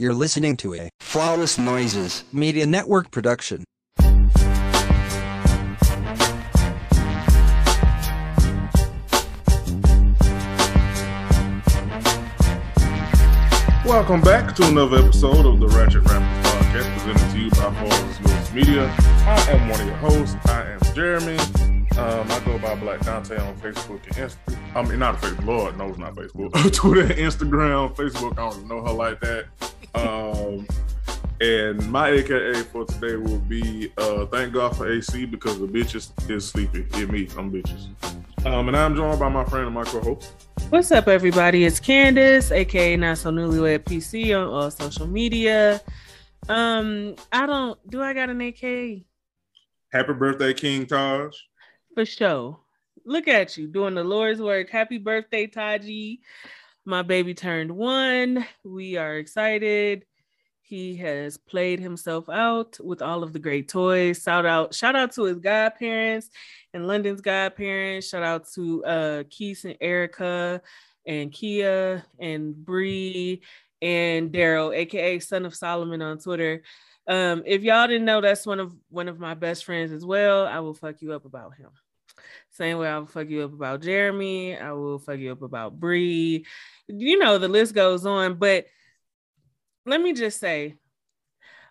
You're listening to a Flawless Noises. Media Network production. Welcome back to another episode of the Ratchet Rappers Podcast presented to you by Flawless Noises Media. I am one of your hosts. I am Jeremy. Um, I go by Black Dante on Facebook and Instagram. I mean, not Facebook. Lord knows not Facebook. Twitter, Instagram, Facebook. I don't know her like that. Um, and my AKA for today will be uh, thank God for AC because the bitches is sleepy. It me, I'm bitches. Um, and I'm joined by my friend and my co-host. What's up, everybody? It's Candace, aka Not So Newlywed PC on all social media. Um, I don't do I got an AK Happy birthday, King Taj. for sure. Look at you doing the Lord's work. Happy birthday, Taji. My baby turned one. We are excited. He has played himself out with all of the great toys. Shout out, shout out to his godparents and London's godparents. Shout out to uh Keith and Erica and Kia and Bree and Daryl, aka Son of Solomon on Twitter. Um, if y'all didn't know, that's one of one of my best friends as well. I will fuck you up about him. Same way I will fuck you up about Jeremy. I will fuck you up about Bree. You know, the list goes on. But let me just say,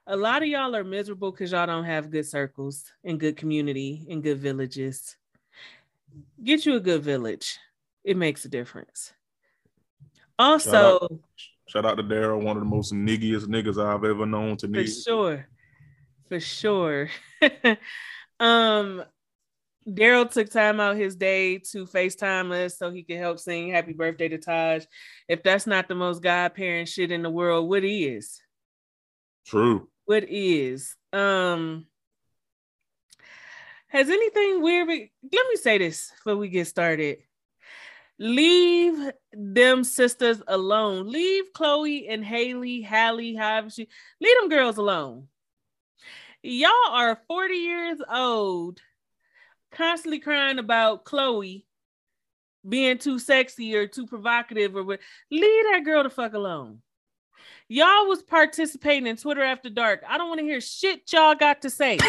a lot of y'all are miserable because y'all don't have good circles and good community and good villages. Get you a good village. It makes a difference. Also, Shout out to Daryl, one of the most niggiest niggas I've ever known to me. for sure for sure um daryl took time out his day to facetime us so he could help sing happy birthday to taj. If that's not the most godparent shit in the world what is? True. what is? Um has anything weird be- let me say this before we get started. Leave them sisters alone. Leave chloe and haley hallie however she leave them girls alone. Y'all are 40 years old constantly crying about chloe being too sexy or too provocative or what leave that girl the fuck alone y'all was participating in twitter after dark i don't want to hear shit y'all got to say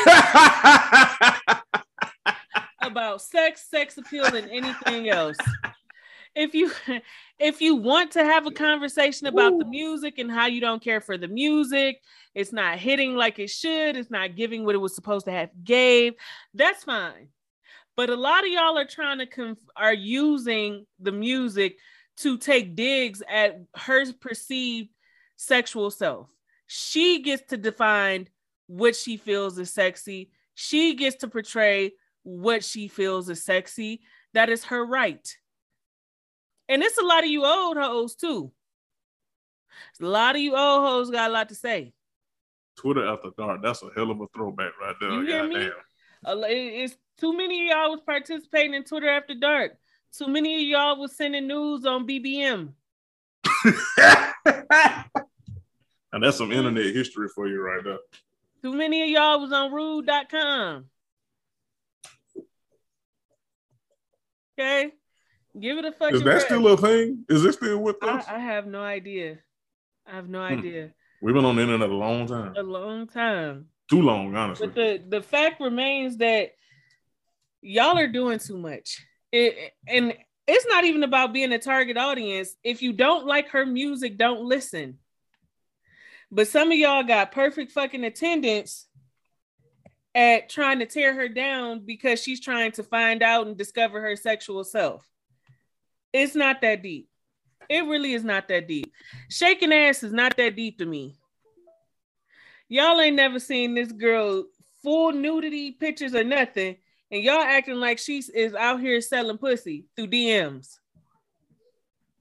about sex, sex appeal, and anything else. If you if you want to have a conversation about the music and how you don't care for the music, it's not hitting like it should, it's not giving what it was supposed to have gave, that's fine. But a lot of y'all are trying to conf- are using the music to take digs at her perceived sexual self. She gets to define what she feels is sexy. She gets to portray what she feels is sexy. That is her right. And it's a lot of you old hoes too. A lot of you old hoes got a lot to say. Twitter after dark. That's a hell of a throwback right there. You hear me? Goddamn. A lo- it- It's too many of y'all was participating in Twitter after dark. Too many of y'all was sending news on BBM. and that's some internet history for you right there. Too many of y'all was on rude.com. Okay. Give it a fucking Is that still a thing? Is it still with I, us? I have no idea. I have no Hmm. idea. We've been on the internet a long time. A long time. Too long, honestly. But the the fact remains that y'all are doing too much. It, and it's not even about being a target audience. If you don't like her music, don't listen. But some of y'all got perfect fucking attendance at trying to tear her down because she's trying to find out and discover her sexual self. It's not that deep. It really is not that deep. Shaking ass is not that deep to me. Y'all ain't never seen this girl full nudity pictures or nothing, and y'all acting like she is out here selling pussy through DMs.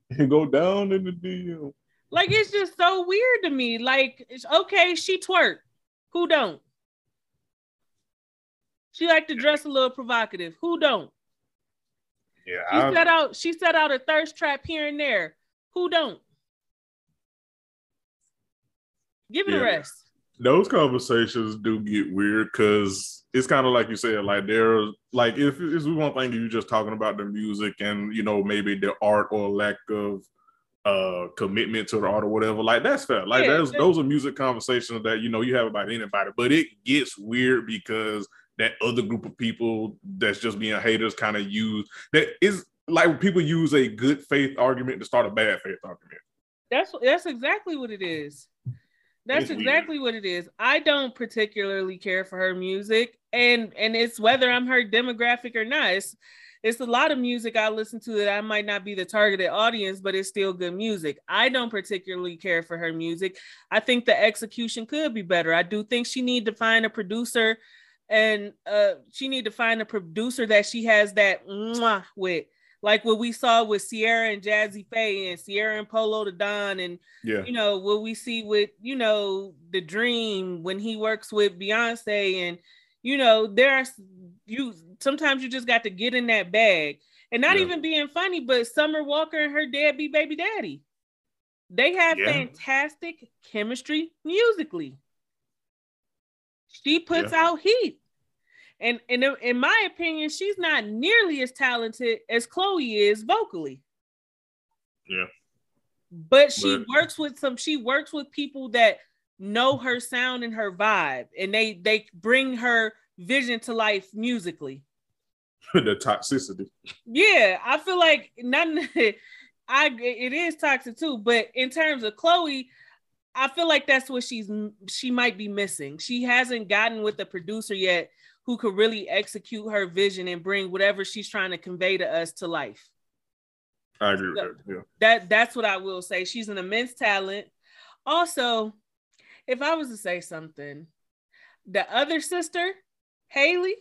And Go down in the DM. Like it's just so weird to me. Like, it's okay, she twerk. Who don't? She like to dress a little provocative. Who don't? Yeah, She I- set out. She set out a thirst trap here and there. Who don't? Give it Yeah. a rest. those conversations do get weird because it's kind of like you said, like there's like if it's one thing you just talking about the music and you know maybe the art or lack of uh commitment to the art or whatever. Like that's fair. Like Yeah, that's yeah. those are music conversations that you know you have about anybody, but it gets weird because that other group of people that's just being haters kind of use that is like people use a good faith argument to start a bad faith argument. That's that's exactly what it is. That's exactly what it is. I don't particularly care for her music, and and it's whether I'm her demographic or not. It's it's a lot of music I listen to that I might not be the targeted audience, but it's still good music. I don't particularly care for her music. I think the execution could be better. I do think she need to find a producer, and uh, she need to find a producer that she has that mwah with, like what we saw with Ciara and Jazze Pha and Ciara and Polow da Don and Yeah. you know what we see with you know the dream when he works with beyonce and you know there's you sometimes you just got to get in that bag and not Yeah. even being funny but summer walker and her deadbeat baby daddy they have Yeah. fantastic chemistry musically she puts Yeah. out heat and, and in- in my opinion she's not nearly as talented as chloe is vocally Yeah. but she But- works with some she works with people that know her sound and her vibe and they they bring her vision to life musically the toxicity. yeah i feel like nothing i it is toxic too but in terms of chloe i feel like that's what she's she might be missing she hasn't gotten with the producer yet who could really execute her vision and bring whatever she's trying to convey to us to life I agree with that. Yeah. that that's what I will say. She's an immense talent. Also, if I was to say something, the other sister, Halle,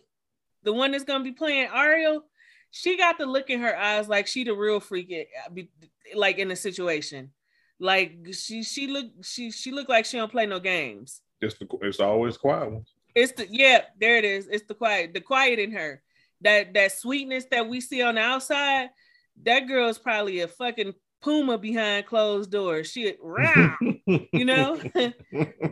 the one that's gonna be playing Ariel, she got the look in her eyes like she the real freak, it- uh, like in the situation. Like she she look she she looked like she don't play no games. It's the it's always quiet ones. It's the yeah, there it is. It's the quiet, the quiet in her. That that sweetness that we see on the outside, that girl's probably a fucking puma behind closed doors. She rah, you know.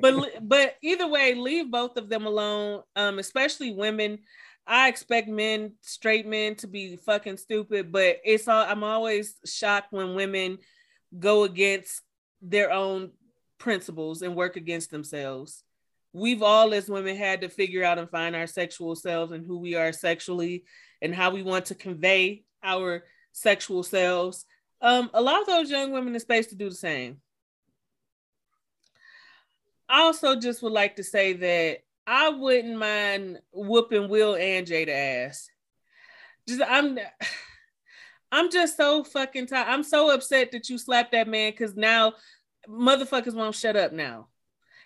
but but either way, leave both of them alone. Um, especially women. I expect men, straight men, to be fucking stupid, but it's all. I'm always shocked when women go against their own principles and work against themselves. We've all, as women, had to figure out and find our sexual selves and who we are sexually and how we want to convey our sexual selves. Um, allow those young women the space to do the same. I also just would like to say that I wouldn't mind whooping Will and Jada ass. Just I'm I'm just so fucking tired. I'm so upset that you slapped that man because now motherfuckers won't shut up now.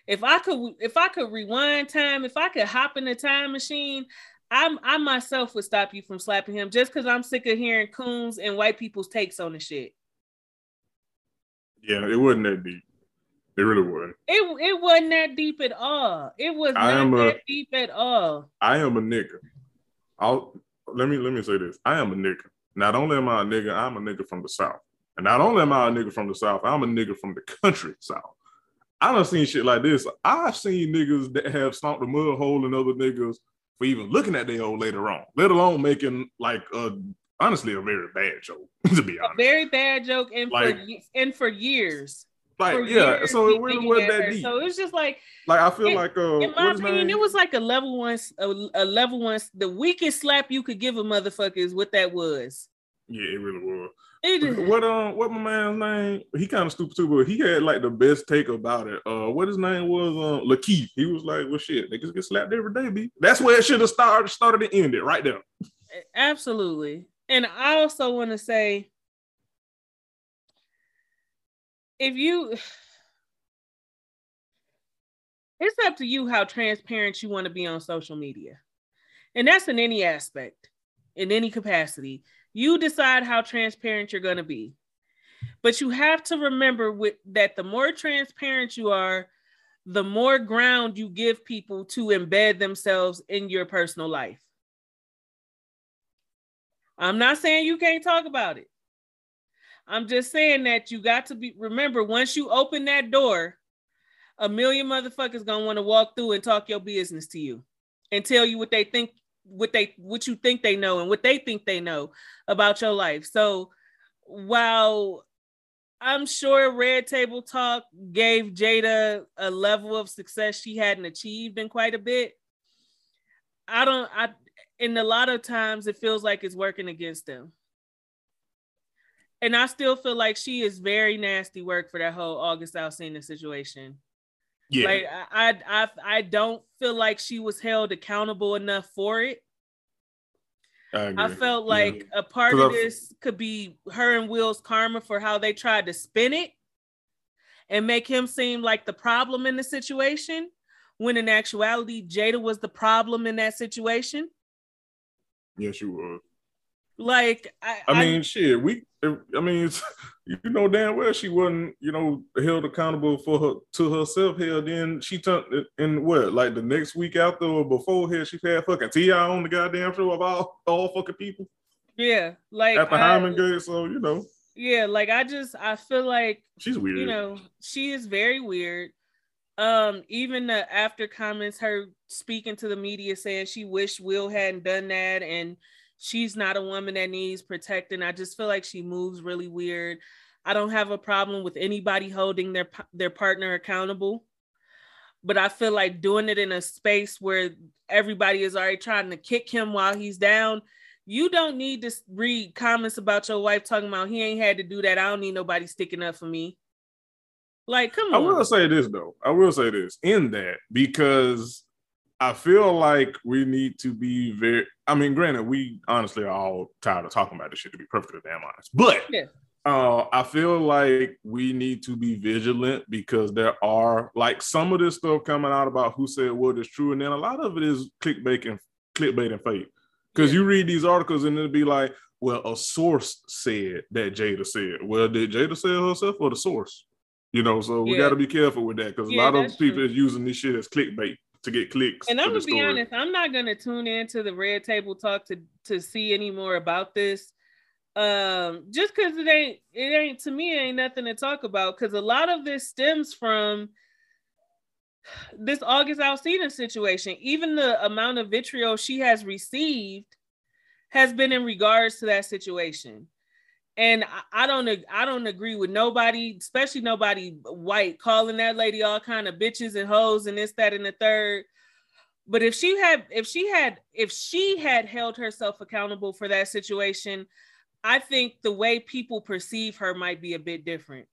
If I could if I could rewind time, if I could hop in the time machine, I'm I myself would stop you from slapping him just because I'm sick of hearing coons and white people's takes on the shit. Yeah, it wasn't that deep. It really wasn't. It it wasn't that deep at all. It was I not am a- deep at all. I am a nigga. I'll let me let me say this. I am a nigga. Not only am I a nigga, I'm a nigga from the South. And not only am I a nigga from the South, I'm a nigga from the country South. I don't seen shit like this. I've seen niggas that have stomped a mud hole in other niggas for even looking at the old later on, let alone making like a honestly a very bad joke, to be A honest. very bad joke and Like- for and for years. Like, For yeah, years so it really wasn't at that deep. So it's just like Like I feel like uh in my opinion, it was like a level one, a, a level one. The weakest slap you could give a motherfucker is what that was. Yeah, it really was. What um what my man's name? He kind of stupid too, but he had like the best take about it. Uh what his name was um LaKeith. He was like, Well shit, niggas get slapped every day, B. That's where it should have started started and ended right there. Absolutely. And I also want to say if you it's up to you how transparent you want to be on social media. And that's in any aspect, in any capacity. You decide how transparent you're going to be. But you have to remember with that the more transparent you are, the more ground you give people to embed themselves in your personal life. I'm not saying you can't talk about it. I'm just saying that you got to be remember once you open that door, a million motherfuckers gonna want to walk through and talk your business to you and tell you what they think, what they what you think they know and what they think they know about your life. So while I'm sure Red Table Talk gave Jada a level of success she hadn't achieved in quite a bit. I don't I in a lot of times it feels like it's working against them. And I still feel like she is very nasty work for that whole August Alsina situation. Yeah. Like I, I I don't feel like she was held accountable enough for it. I, I felt like yeah. a part of this could be her and Will's karma for how they tried to spin it and make him seem like the problem in the situation, when in actuality Jada was the problem in that situation. Yes, she was. Like I, I mean, I, shit. We, I mean, you know damn well she wasn't, you know, held accountable for her to herself. Hell, then she turned in what, like the next week after or before here, she had fucking T.I. on the goddamn show of all all fucking people. Yeah, like at the hymen. So you know. Yeah, like I just I feel like she's weird. You know, she is very weird. Um, even the after comments, her speaking to the media saying she wished Will hadn't done that and she's not a woman that needs protecting. I just feel like she moves really weird. I don't have a problem with anybody holding their their partner accountable, but I feel like doing it in a space where everybody is already trying to kick him while he's down. You don't need to read comments about your wife talking about he ain't had to do that. I don't need nobody sticking up for me. Like, come on. I will say this though. I will say this in that because I feel like we need to be very. I mean, granted, we honestly are all tired of talking about this shit to be perfectly damn honest. But yeah. uh, I feel like we need to be vigilant because there are like some of this stuff coming out about who said what is true, and then a lot of it is clickbait and clickbait and fake. Because yeah. you read these articles and it'll be like, well, a source said that Jada said. Well, did Jada say it herself or the source? You know, so we got to be careful with that because a lot of people true. is using this shit as clickbait to get clicks. And I'm gonna be honest, I'm not gonna tune into the Red Table Talk to to see any more about this. Um, just because it ain't it ain't to me it ain't nothing to talk about because a lot of this stems from this August Alsina situation. Even the amount of vitriol she has received has been in regards to that situation. And I, don't I don't agree with nobody, especially nobody white, calling that lady all kind of bitches and hoes and this, that, and the third. But if she had, if she had, if she had held herself accountable for that situation, I think the way people perceive her might be a bit different.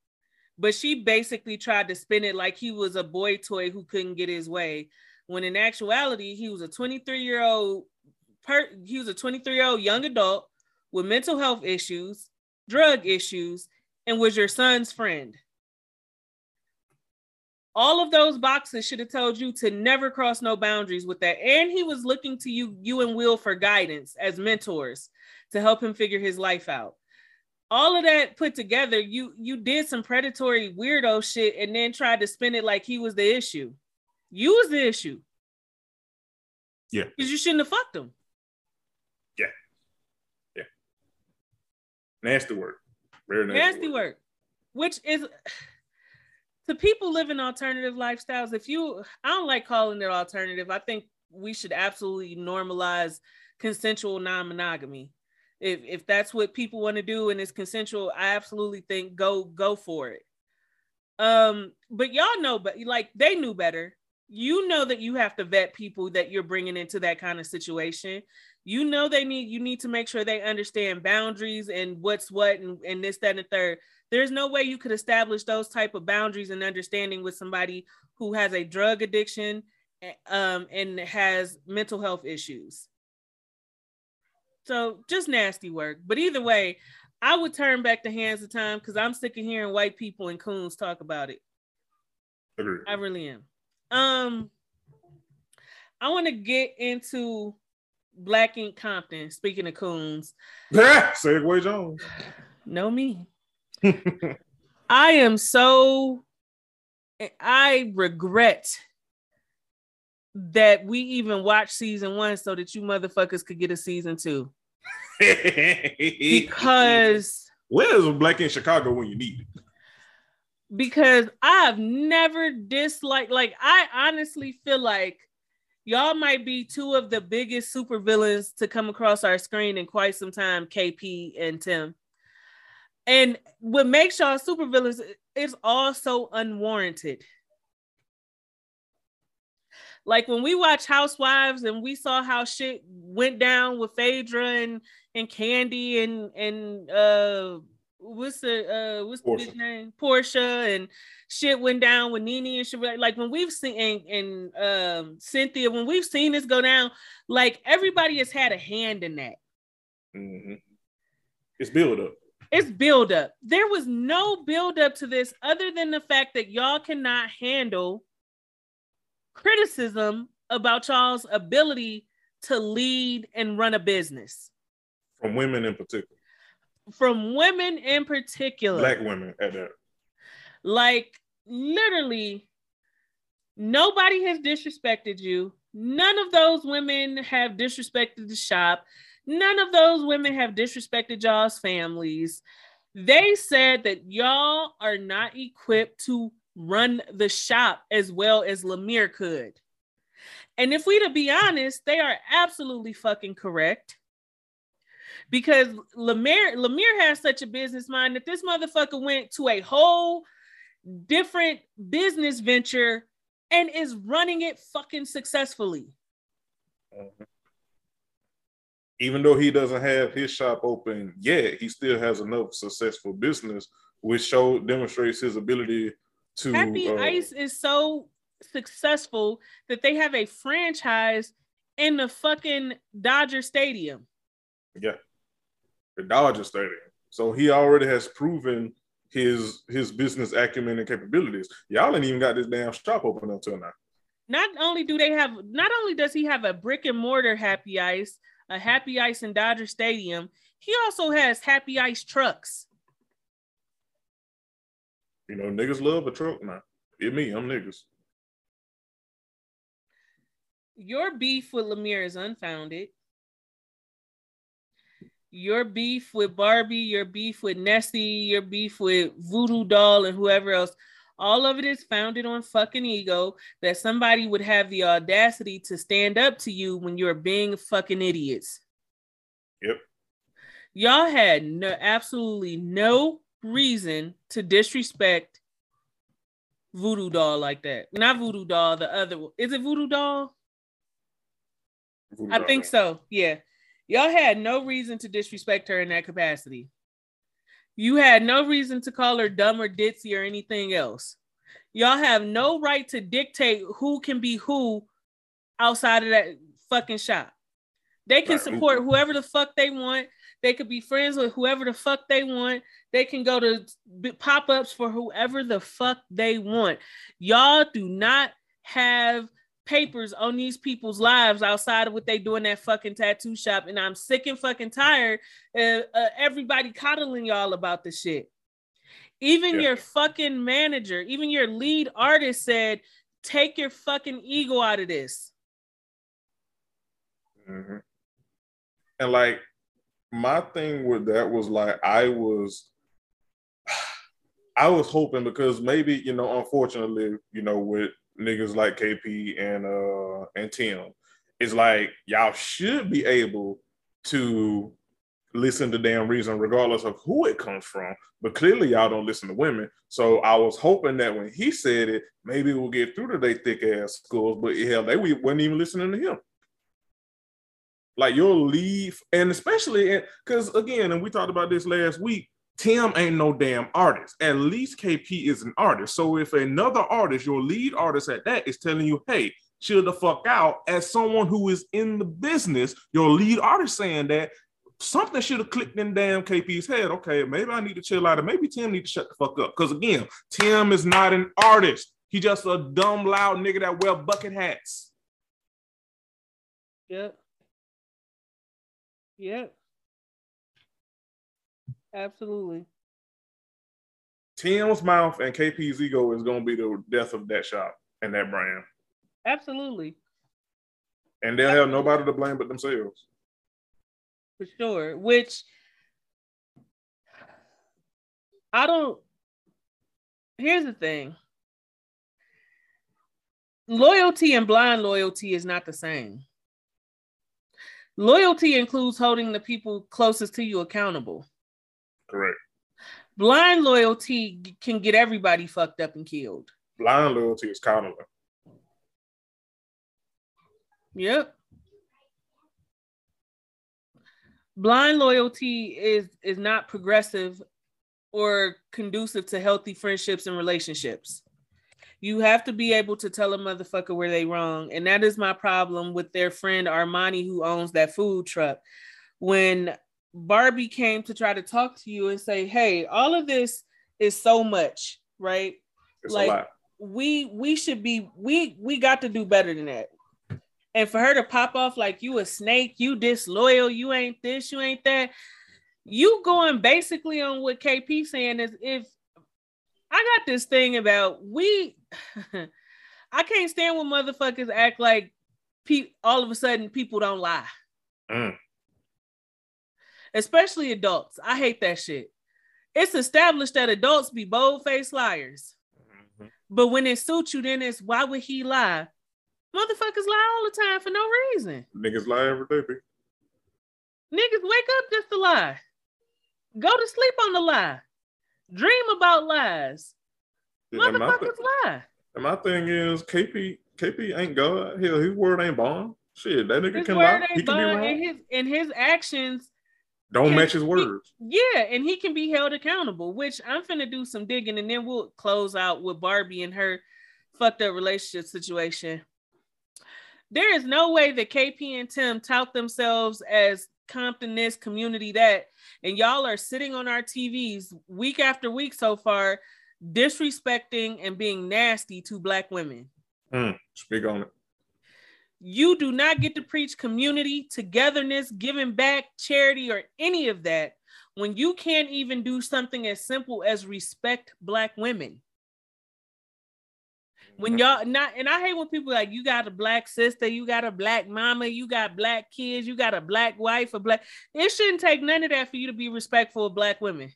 But she basically tried to spin it like he was a boy toy who couldn't get his way, when in actuality he was a 23 year old per, he was a 23 year old young adult with mental health issues drug issues, and was your son's friend. All of those boxes should have told you to never cross no boundaries with that. And he was looking to you, you and Will for guidance as mentors to help him figure his life out. All of that put together, you you did some predatory weirdo shit and then tried to spin it like he was the issue. You was the issue. Yeah. Because you shouldn't have fucked him. Nasty work. Very nasty, nasty work. work. Which is to people living alternative lifestyles. If you, I don't like calling it alternative. I think we should absolutely normalize consensual non-monogamy. If if that's what people want to do and it's consensual, I absolutely think go go for it. Um, but y'all know, but like they knew better. You know that you have to vet people that you're bringing into that kind of situation you know they need you need to make sure they understand boundaries and what's what and, and this that and the third. There's no way you could establish those type of boundaries and understanding with somebody who has a drug addiction eh, um, and has mental health issues. So just nasty work. But either way i would turn back the hands of time because i'm sick of hearing white people and coons talk about it. Agreed. i really am. Um i want to get into Black Ink Compton. Speaking of coons, Segway Jones. Know me. I am so. I regret that we even watched season one so that you motherfuckers could get a season two. because where's Black Ink Chicago when you need it? Because I've never disliked, like, I honestly feel like y'all might be two of the biggest supervillains to come across our screen in quite some time, KP and Tim. And what makes y'all supervillains is also unwarranted. Like when we watch Housewives and we saw how shit went down with Phaedra and and Kandi and and uh what's the uh what's the bitch name Porsha and shit went down with Nene and shit like when we've seen and, and um Cynthia when we've seen this go down like everybody has had a hand in that. Mm-hmm. It's build up. It's build up. There was no build up to this other than the fact that y'all cannot handle criticism about y'all's ability to lead and run a business. From women in particular. From women in particular. Black women at that. Like literally, nobody has disrespected you. None of those women have disrespected the shop. None of those women have disrespected y'all's families. They said that y'all are not equipped to run the shop as well as Lemire could. And if we to be honest, they are absolutely fucking correct. Because Lemire, Lemire has such a business mind that this motherfucker went to a whole different business venture and is running it fucking successfully. Mm-hmm. Even though he doesn't have his shop open yet, he still has enough successful business, which show demonstrates his ability to Happy uh, Ice is so successful that they have a franchise in the fucking Dodger Stadium. Yeah. The Dodger Stadium. So he already has proven his his business acumen and capabilities. Y'all ain't even got this damn shop open until now. Not only do they have, not only does he have a brick and mortar Happy Ice, a Happy Ice in Dodger Stadium, he also has Happy Ice trucks. You know, niggas love a truck now. It me, I'm niggas. Your beef with Lemire is unfounded. Your beef with Barbie, your beef with Nessie, your beef with Voodoo Doll, and whoever else, all of it is founded on fucking ego that somebody would have the audacity to stand up to you when you're being fucking idiots. Yep. Y'all had no absolutely no reason to disrespect Voodoo Doll like that. Not Voodoo Doll, the other is it Voodoo Doll? Voodoo I think so. Yeah. Y'all had no reason to disrespect her in that capacity. You had no reason to call her dumb or ditzy or anything else. Y'all have no right to dictate who can be who outside of that fucking shop. They can support whoever the fuck they want. They could be friends with whoever the fuck they want. They can go to pop ups for whoever the fuck they want. Y'all do not have papers on these people's lives outside of what they do in that fucking tattoo shop. And I'm sick and fucking tired of uh, everybody coddling y'all about the shit. Even yeah. your fucking manager, even your lead artist said, take your fucking ego out of this. Mm-hmm. And like, my thing with that was like I was I was hoping because maybe, you know, unfortunately, you know, with niggas like KP and uh and Tim, it's like y'all should be able to listen to damn reason regardless of who it comes from. But clearly y'all don't listen to women. So I was hoping that when he said it, maybe we'll get through to they thick ass schools, but hell, they we weren't even listening to him. Like you'll leave, and especially because again, and we talked about this last week. Tim ain't no damn artist. At least KP is an artist. So if another artist, your lead artist at that, is telling you, "Hey, chill the fuck out," as someone who is in the business, your lead artist saying that something should have clicked in damn KP's head. Okay, maybe I need to chill out, maybe Tim need to shut the fuck up. Because again, Tim is not an artist. He just a dumb, loud nigga that wear bucket hats. Yep. Yep. Absolutely. Tim's mouth and KP's ego is going to be the death of that shop and that brand. Absolutely. And they'll have nobody to blame but themselves. For sure. Which I don't. Here's the thing loyalty and blind loyalty is not the same. Loyalty includes holding the people closest to you accountable. Correct. Blind loyalty can get everybody fucked up and killed. Blind loyalty is counterless. Yep. Blind loyalty is is not progressive or conducive to healthy friendships and relationships. You have to be able to tell a motherfucker where they wrong. And that is my problem with their friend Armani who owns that food truck. When Barbie came to try to talk to you and say, "Hey, all of this is so much, right? It's Like- we we should be we we got to do better than that. And for her to pop off like you a snake, you disloyal, you ain't this, you ain't that. You going basically on what KP saying is if I got this thing about we I can't stand when motherfuckers act like pe- all of a sudden people don't lie. Mm. Especially adults. I hate that shit. It's established that adults be bold-faced liars. Mhm. But when it suits you, then it's why would he lie? Motherfuckers lie all the time for no reason. Niggas lie every day, bitch. Niggas wake up just to lie. Go to sleep on the lie. Dream about lies. And my, Motherfuckers lie. and my thing is, KP KP ain't God. Hell, his word ain't bond. Shit, that nigga His can word lie. He ain't can be wrong. and his and his actions, Don't match his he- words. yeah, and he can be held accountable. Which I'm finna do some digging, and then we'll close out with Barbie and her fucked up relationship situation. There is no way that KP and Tim tout themselves as Compton this, community that, and y'all are sitting on our TVs week after week so far, disrespecting and being nasty to black women. Mm, speak on it. You do not get to preach community, togetherness, giving back, charity, or any of that when you can't even do something as simple as respect black women. When mm-hmm. y'all not, and I hate when people like you got a black sister, you got a black mama, you got black kids, you got a black wife, a black. It shouldn't take none of that for you to be respectful of black women,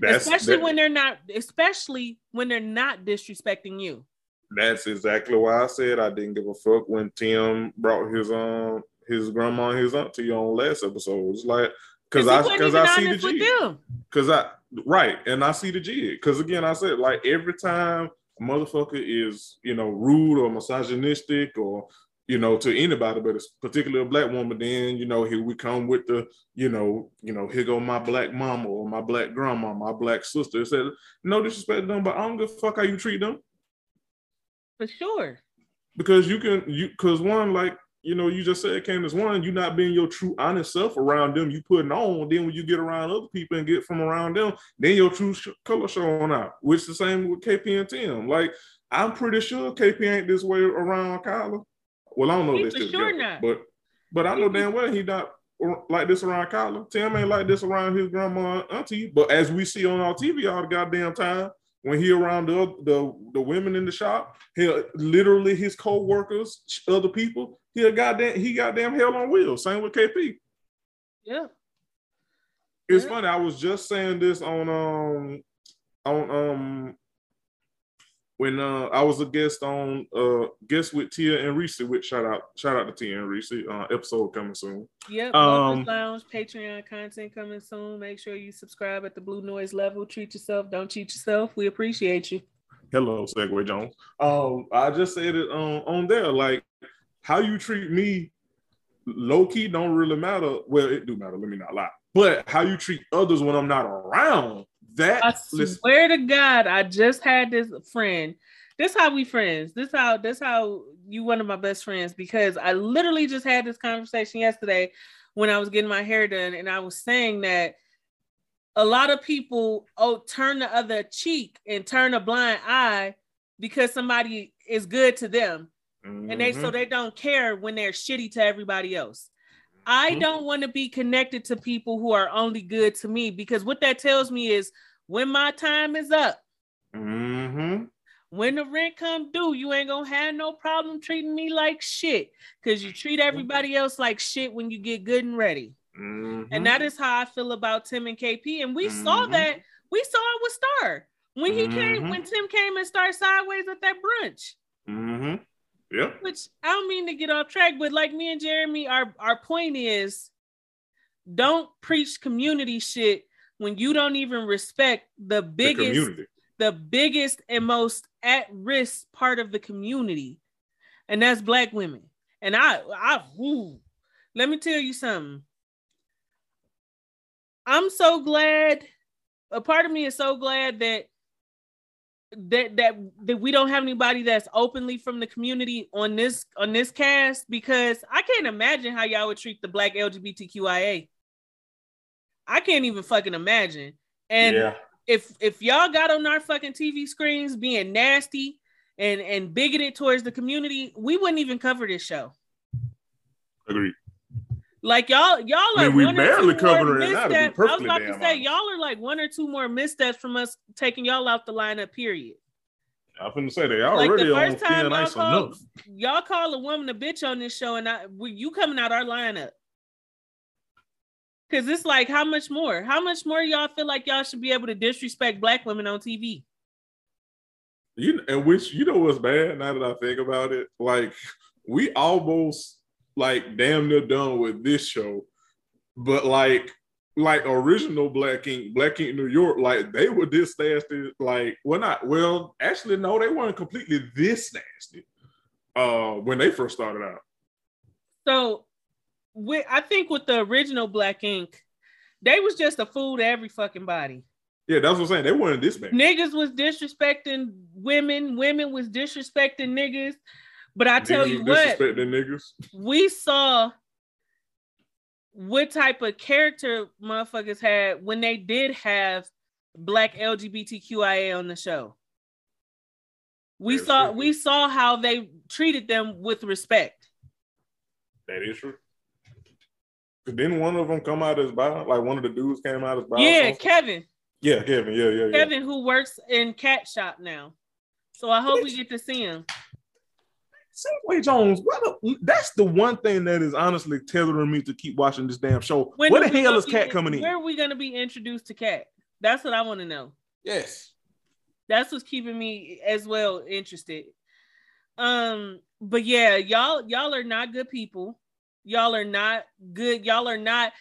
That's, especially that- when they're not, especially when they're not disrespecting you. That's exactly why I said I didn't give a fuck when Tim brought his um his grandma and his auntie on last episode. It's like because I because I see the honest with G. Cause I right, and I see the jig. Cause again, I said like every time a motherfucker is you know rude or misogynistic or you know to anybody, but it's particularly a black woman, then you know here we come with the you know you know here go my black mama or my black grandma, my black sister. It said no disrespect to them, but I don't give a fuck how you treat them For sure. because you can you because one like you know you just said Candace one you not being your true honest self around them you putting on then when you get around other people and get from around them then your true sh- color showing out which the same with KP and Tim like I'm pretty sure KP ain't this way around Kyla well I don't know He if for sure together, not. but but I know damn well he not like this around Kyla Tim ain't like this around his grandma and auntie but as we see on our TV all the goddamn time when he around the the the women in the shop, he literally his co-workers, other people, he a goddamn he goddamn hell on wheels. Same with KP. Yeah. It's Yeah. funny. I was just saying this on um on um when uh I was a guest on uh guest with Tia and Reese. Which shout out shout out to Tia and Reese. Uh, episode coming soon. Yep. Um, Lounge, Patreon content coming soon. Make sure you subscribe at the Blue Noise level. Treat yourself. Don't cheat yourself. We appreciate you. Hello, Segway Jones. Um, I just said it on on there. Like how you treat me, low key don't really matter. Well, it do matter. Let me not lie. But how you treat others when I'm not around, that I listen, swear to God, I just had this friend. This how we friends. This how this how you one of my best friends because I literally just had this conversation yesterday when I was getting my hair done, and I was saying that a lot of people oh turn the other cheek and turn a blind eye because somebody is good to them and they so Mhm. they don't care when they're shitty to everybody else. I Mhm. don't want to be connected to people who are only good to me because what that tells me is when my time is up, Mhm. when the rent come due, you ain't gonna have no problem treating me like shit because you treat everybody else like shit when you get good and ready. Mhm. And that is how I feel about Tim and KP. And we saw Mhm. that we saw it with Star when he came Mhm. when Tim came and started sideways at that brunch. Mhm. Yeah. which I don't mean to get off track, but like me and Jeremy, our our point is don't preach community shit when you don't even respect the The biggest community. the biggest and most at risk part of the community, and that's black women. And I, I, let me tell you something. I'm so glad. A part of me is so glad that that that that we don't have anybody that's openly from the community on this on this cast because I can't imagine how y'all would treat the black LGBTQIA. I can't even fucking imagine. And yeah. if if y'all got on our fucking TV screens being nasty and and bigoted towards the community, we wouldn't even cover this show. Agreed. Like y'all, y'all I are mean, we barely covering it now, to be missteps. I was about to say honest. y'all are like one or two more missteps from us taking y'all out the lineup. Period. I'm finna say they Like already the on first time y'all called, y'all call a woman a bitch on this show, and I, you coming out our lineup. Cause it's like, how much more? How much more y'all feel like y'all should be able to disrespect black women on TV? You and which you know what's bad now that I think about it? Like we almost like damn near done with this show, but like like original Black Ink, Black Ink New York, like they were this nasty. Like well, not well. Actually, no, they weren't completely this nasty. Uh, when they first started out. So, with I think with the original Black Ink, they was just a fool to every fucking body. Yeah, that's what I'm saying. They weren't this bad. Niggas was disrespecting women, women was disrespecting niggas. But I tell Niggas you what, disrespecting niggas. we saw what type of character motherfuckers had when they did have black LGBTQIA on the show. We Very saw true. we saw how they treated them with respect. That is true. Didn't one of them come out as bi? Like one of the dudes came out as bi? yeah. Kevin. yeah, Kevin. Yeah, yeah, yeah. Kevin who works in Cat Shop now. So I hope we get to see him. Segway Jones. What the, that's the one thing that is honestly tethering me to keep watching this damn show. When Where the hell is Cat coming in? Where are we gonna be introduced to Cat? That's what I want to know. Yes. that's what's keeping me as well interested. Um, but yeah, y'all y'all are not good people. Y'all are not good. Y'all are not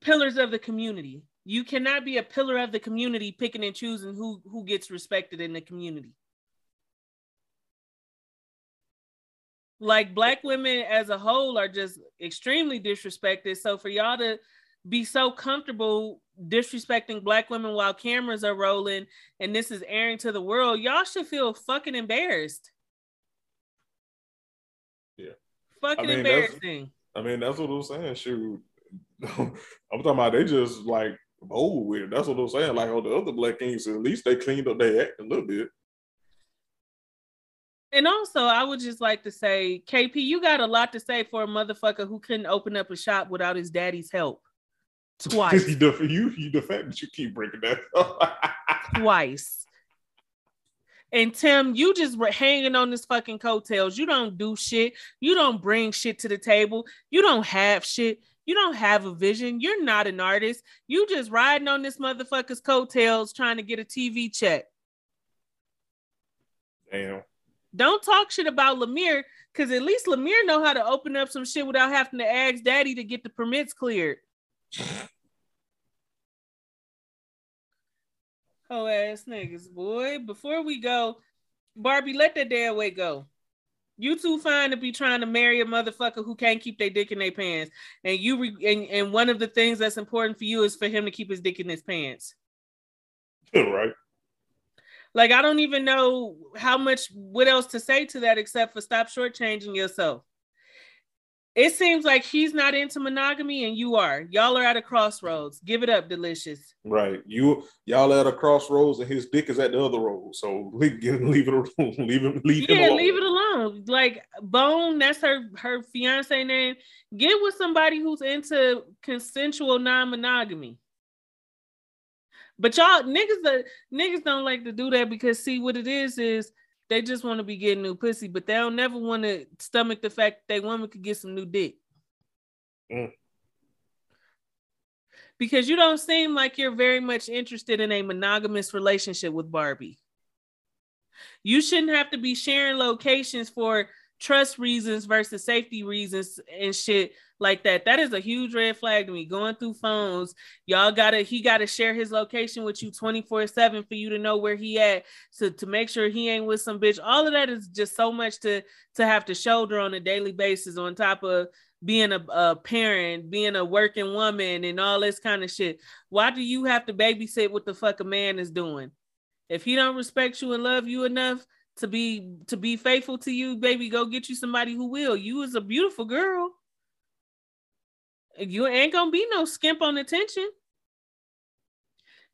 pillars of the community. You cannot be a pillar of the community picking and choosing who who gets respected in the community. Like black women as a whole are just extremely disrespected. So for y'all to be so comfortable disrespecting black women while cameras are rolling and this is airing to the world, y'all should feel fucking embarrassed. Fucking I mean, embarrassing. I mean, that's what I'm saying. Shoot. I'm talking about they just like bold with it. That's what I'm saying. Like on the other Black Kings, at least they cleaned up their act a little bit. And also, I would just like to say, KP, you got a lot to say for a motherfucker who couldn't open up a shop without his daddy's help. Twice. you, you, the fact that you keep breaking that twice. And Tim, you just were hanging on this fucking coattails. You don't do shit. You don't bring shit to the table. You don't have shit. You don't have a vision. You're not an artist. You just riding on this motherfucker's coattails trying to get a TV check. Damn. Don't talk shit about Lemire, because at least Lemire know how to open up some shit without having to ask daddy to get the permits cleared. Oh ass niggas, boy. Before we go, Barbie, let that damn way go. You too fine to be trying to marry a motherfucker who can't keep their dick in their pants. And you re- and, and one of the things that's important for you is for him to keep his dick in his pants. right. Like I don't even know how much what else to say to that except for stop shortchanging yourself. It seems like he's not into monogamy and you are. Y'all are at a crossroads. Give it up, delicious. Right. You y'all at a crossroads and his dick is at the other road. So leave, leave it alone. Leave him leave him yeah, alone. leave it alone. Like Bone, that's her her fiance name. Get with somebody who's into consensual non-monogamy. But y'all niggas, the niggas don't like to do that because see what it is is they just want to be getting new pussy, but they don't never want to stomach the fact that they woman could get some new dick. Mm. Because you don't seem like you're very much interested in a monogamous relationship with Barbie. You shouldn't have to be sharing locations for trust reasons versus safety reasons and shit like that. That is a huge red flag to me. Going through phones, y'all gotta he gotta share his location with you 24-7 for you to know where he at. So to make sure he ain't with some bitch. All of that is just so much to to have to shoulder on a daily basis on top of being a, a parent, being a working woman, and all this kind of shit. Why do you have to babysit what the fuck a man is doing? If he don't respect you and love you enough to be to be faithful to you, baby, go get you somebody who will. You is a beautiful girl. You ain't gonna be no skimp on attention.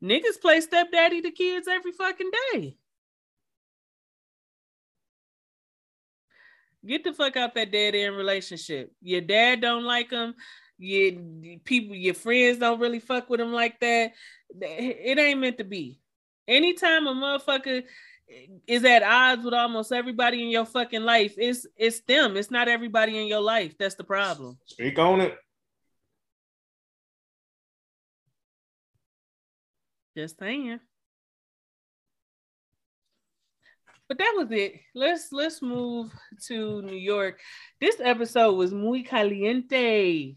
Niggas play stepdaddy to kids every fucking day. Get the fuck out that dead end relationship. Your dad don't like him. Your people, your friends don't really fuck with him like that. It ain't meant to be. Anytime a motherfucker is at odds with almost everybody in your fucking life. It's it's them. It's not everybody in your life. That's the problem. Speak on it. Just saying. But that was it. Let's let's move to New York. This episode was muy caliente.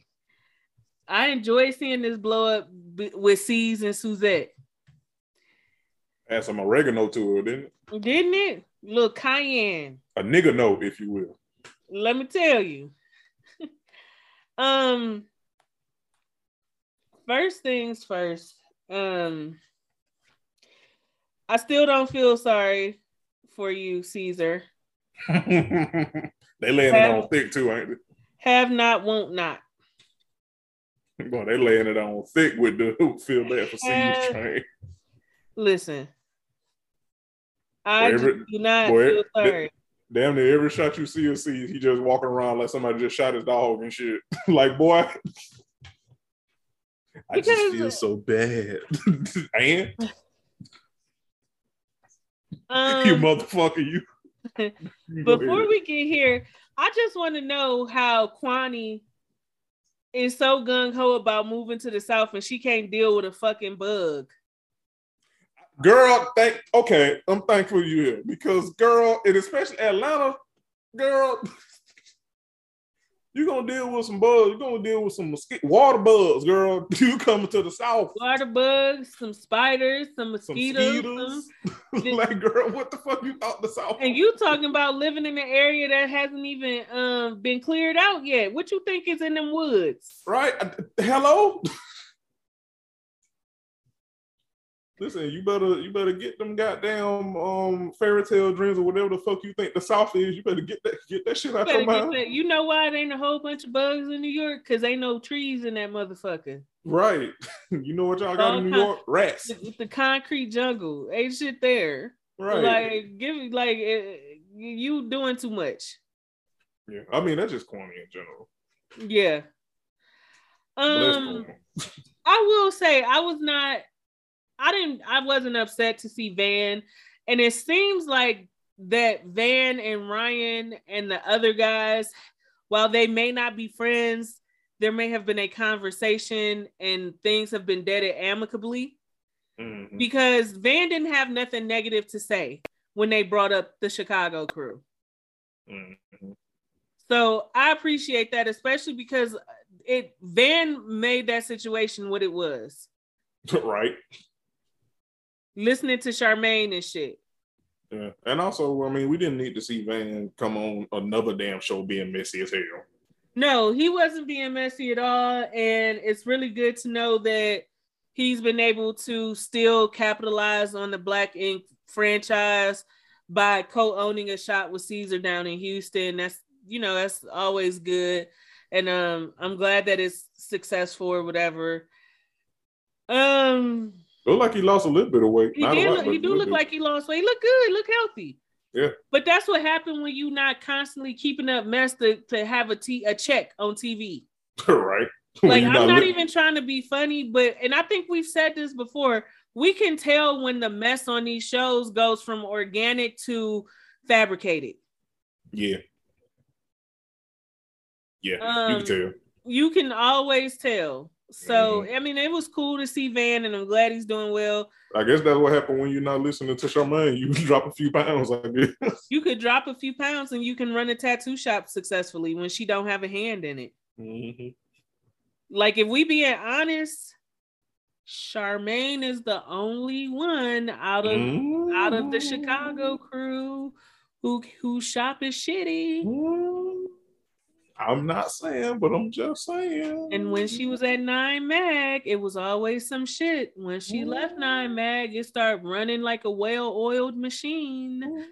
I enjoyed seeing this blow up with Cease and Suzette. Add some oregano to it, didn't it? Didn't it? Little cayenne. A nigga note, if you will. Let me tell you. um first things first. Um I still don't feel sorry for you, Ceaser. they laying have, it on thick too, ain't they? Have not, won't not. Boy, they laying it on thick with the hoop feel bad for Ceaser train. Listen, I every, do not boy, feel sorry. Damn near every shot you see or see, he just walking around like somebody just shot his dog and shit. like, boy, I because, just feel so bad. and um, you motherfucker, you. before we get here, I just want to know how Kwani is so gung ho about moving to the south and she can't deal with a fucking bug. Girl, thank okay, I'm thankful you here because girl, and especially Atlanta, girl, you're gonna deal with some bugs. You're gonna deal with some mosquito water bugs, girl. You coming to the south. Water bugs, some spiders, some mosquitoes. Some like, girl, what the fuck you thought the south? And you talking about living in an area that hasn't even um, been cleared out yet. What you think is in them woods? Right. Hello? Listen, you better you better get them goddamn um fairy tale dreams or whatever the fuck you think the South is. You better get that get that shit out you your mind. You know why there ain't a whole bunch of bugs in New York? Cause ain't no trees in that motherfucker. Right. you know what y'all got All in New con- York? Rats. The, the, concrete jungle. Ain't shit there. Right. Like give me like uh, you doing too much. Yeah, I mean that's just corny in general. Yeah. Um, I will say I was not I didn't I wasn't upset to see Van. And it seems like that Van and Ryan and the other guys, while they may not be friends, there may have been a conversation and things have been deaded amicably. Mm-hmm. Because Van didn't have nothing negative to say when they brought up the Chicago crew. Mm-hmm. So I appreciate that, especially because it Van made that situation what it was. Right listening to Charmaine and shit. Yeah, and also, I mean, we didn't need to see Van come on another damn show being messy as hell. No, he wasn't being messy at all, and it's really good to know that he's been able to still capitalize on the Black Ink franchise by co-owning a shot with Ceaser down in Houston. That's you know that's always good, and um, I'm glad that it's successful or whatever. Um, Look like he lost a little bit of weight. He, did lot, he do look bit. like he lost weight. He look good. Look healthy. Yeah. But that's what happened when you not constantly keeping up mess to, to have a t a check on TV. right. Like I'm not, not even trying to be funny, but and I think we've said this before. We can tell when the mess on these shows goes from organic to fabricated. Yeah. Yeah, um, you can um, tell. You can always tell So mm-hmm. I mean, it was cool to see Van, and I'm glad he's doing well. I guess that's what happened when you're not listening to Charmaine. You drop a few pounds, I guess. You could drop a few pounds, and you can run a tattoo shop successfully when she don't have a hand in it. Mhm. Like if we being honest, Charmaine is the only one out of out of the. Chicago mm-hmm. crew who who shop is shitty. Mm-hmm. I'm not saying, but I'm just saying. And when she was at Nine Mag, it was always some shit. When she left Nine mm-hmm. Mag, it started running like a well-oiled machine. Mm-hmm.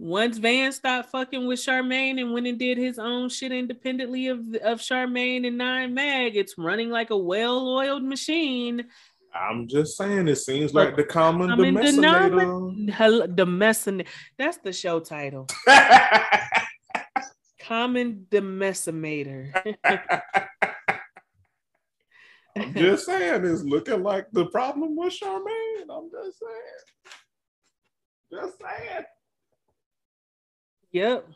Once Van stopped fucking with Charmaine and went and did his own shit independently of, of Charmaine and Nine Mag, it's running like a well-oiled machine. I'm just saying, it seems like the common I'm in the domesticator. the messin. That's the show title. Common Demessimator. I'm just saying, it's looking like the problem with Charmaine. I'm just saying. Just saying. Yep.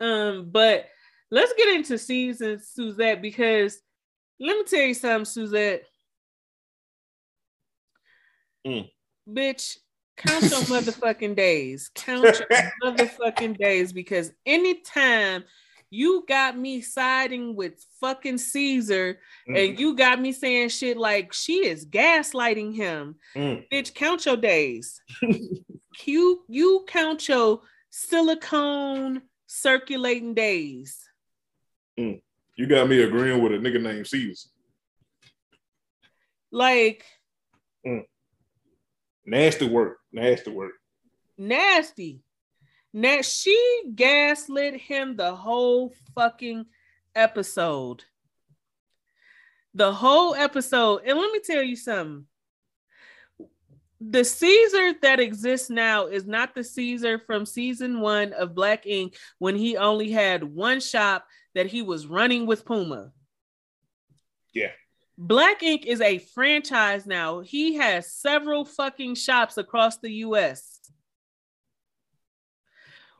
Um, but let's get into season Suzette because let me tell you something, Suzette. Mm. Bitch, count your motherfucking days. Count your motherfucking days because anytime you got me siding with fucking Ceaser mm. and you got me saying shit like she is gaslighting him, Mm. bitch, count your days. you you count your silicone circulating days. Mm. You got me agreeing with a nigga named Ceaser. Like mm. Nasty work. Nasty work. nasty. Now she gaslit him the whole fucking episode. The whole episode. And let me tell you something. The Ceaser that exists now is not the Ceaser from season one of Black Ink when he only had one shop that he was running with Puma. Yeah. Black Ink is a franchise now. He has several fucking shops across the US.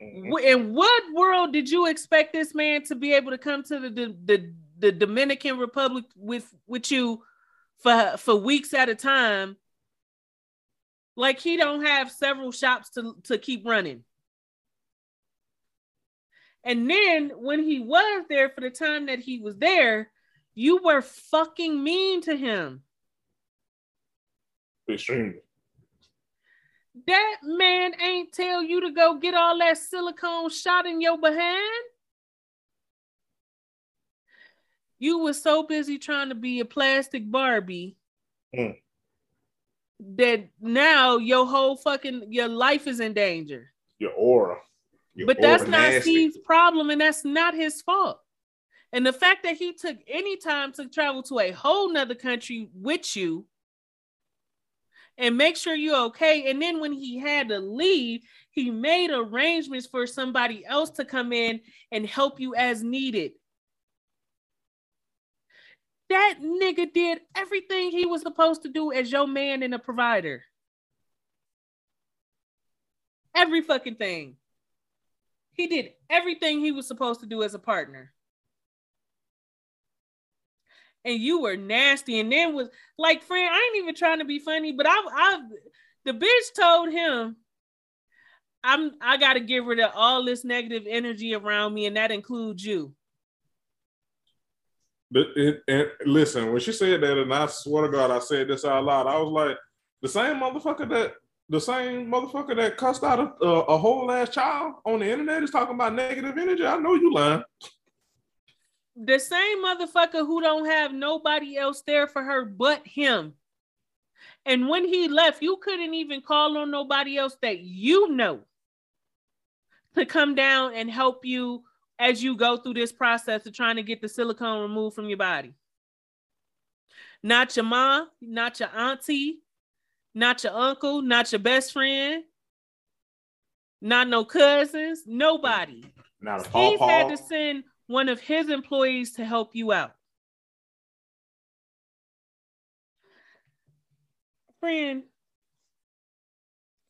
Mhm. In what world did you expect this man to be able to come to the the, the, the Dominican Republic with with you for for weeks at a time? Like he don't have several shops to to keep running. And then when he was there for the time that he was there, you were fucking mean to him. Extremely. That man ain't tell you to go get all that silicone shot in your behind. You were so busy trying to be a plastic Barbie Mm. that now your whole fucking your life is in danger. Your aura. Your but that's aura not. Steve's problem, and that's not his fault. And the fact that he took any time to travel to a whole nother country with you and make sure you're okay. And then when he had to leave, he made arrangements for somebody else to come in and help you as needed. That nigga did everything he was supposed to do as your man and a provider. Every fucking thing. He did everything he was supposed to do as a partner. And you were nasty. And then was like, friend, I ain't even trying to be funny, but I, I, the bitch told him, I'm, I got to get rid of all this negative energy around me, and that includes you. But it, and listen, when she said that, and I swear to God, I said this out loud. I was like, the same motherfucker that the same motherfucker that cussed out a, a, a whole ass child on the internet is talking about negative energy. I know you lying. The same motherfucker who don't have nobody else there for her but him. And when he left, you couldn't even call on nobody else that you know to come down and help you as you go through this process of trying to get the silicone removed from your body. Not your mom, not your auntie, not your uncle, not your best friend, not no cousins, nobody. Not a paw had to send one of his employees to help you out. Friend,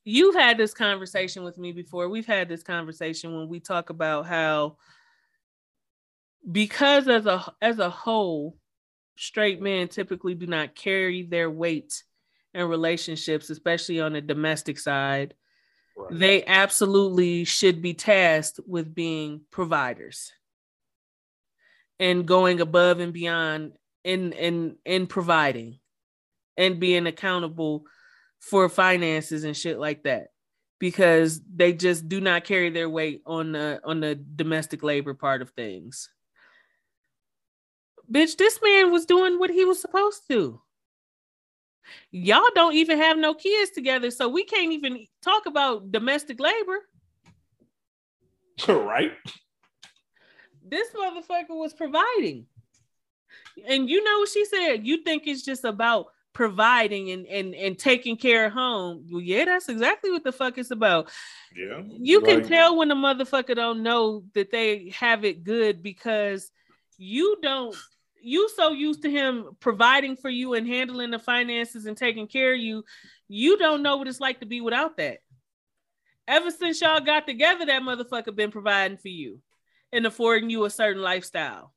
you've had this conversation with me before. We've had this conversation when we talk about how because as a as a whole, straight men typically do not carry their weight in relationships, especially on the domestic side. Right. They absolutely should be tasked with being providers and going above and beyond in in in providing and being accountable for finances and shit like that because they just do not carry their weight on the on the domestic labor part of things. Bitch, this man was doing what he was supposed to. Y'all don't even have no kids together, so we can't even talk about domestic labor. right. This motherfucker was providing. And you know what she said? You think it's just about providing and and and taking care of home. Well, yeah, that's exactly what the fuck it's about. Yeah. You can tell when a motherfucker don't know that they have it good because you don't you so used to him providing for you and handling the finances and taking care of you, you don't know what it's like to be without that. Ever since y'all got together, that motherfucker been providing for you and affording you a certain lifestyle.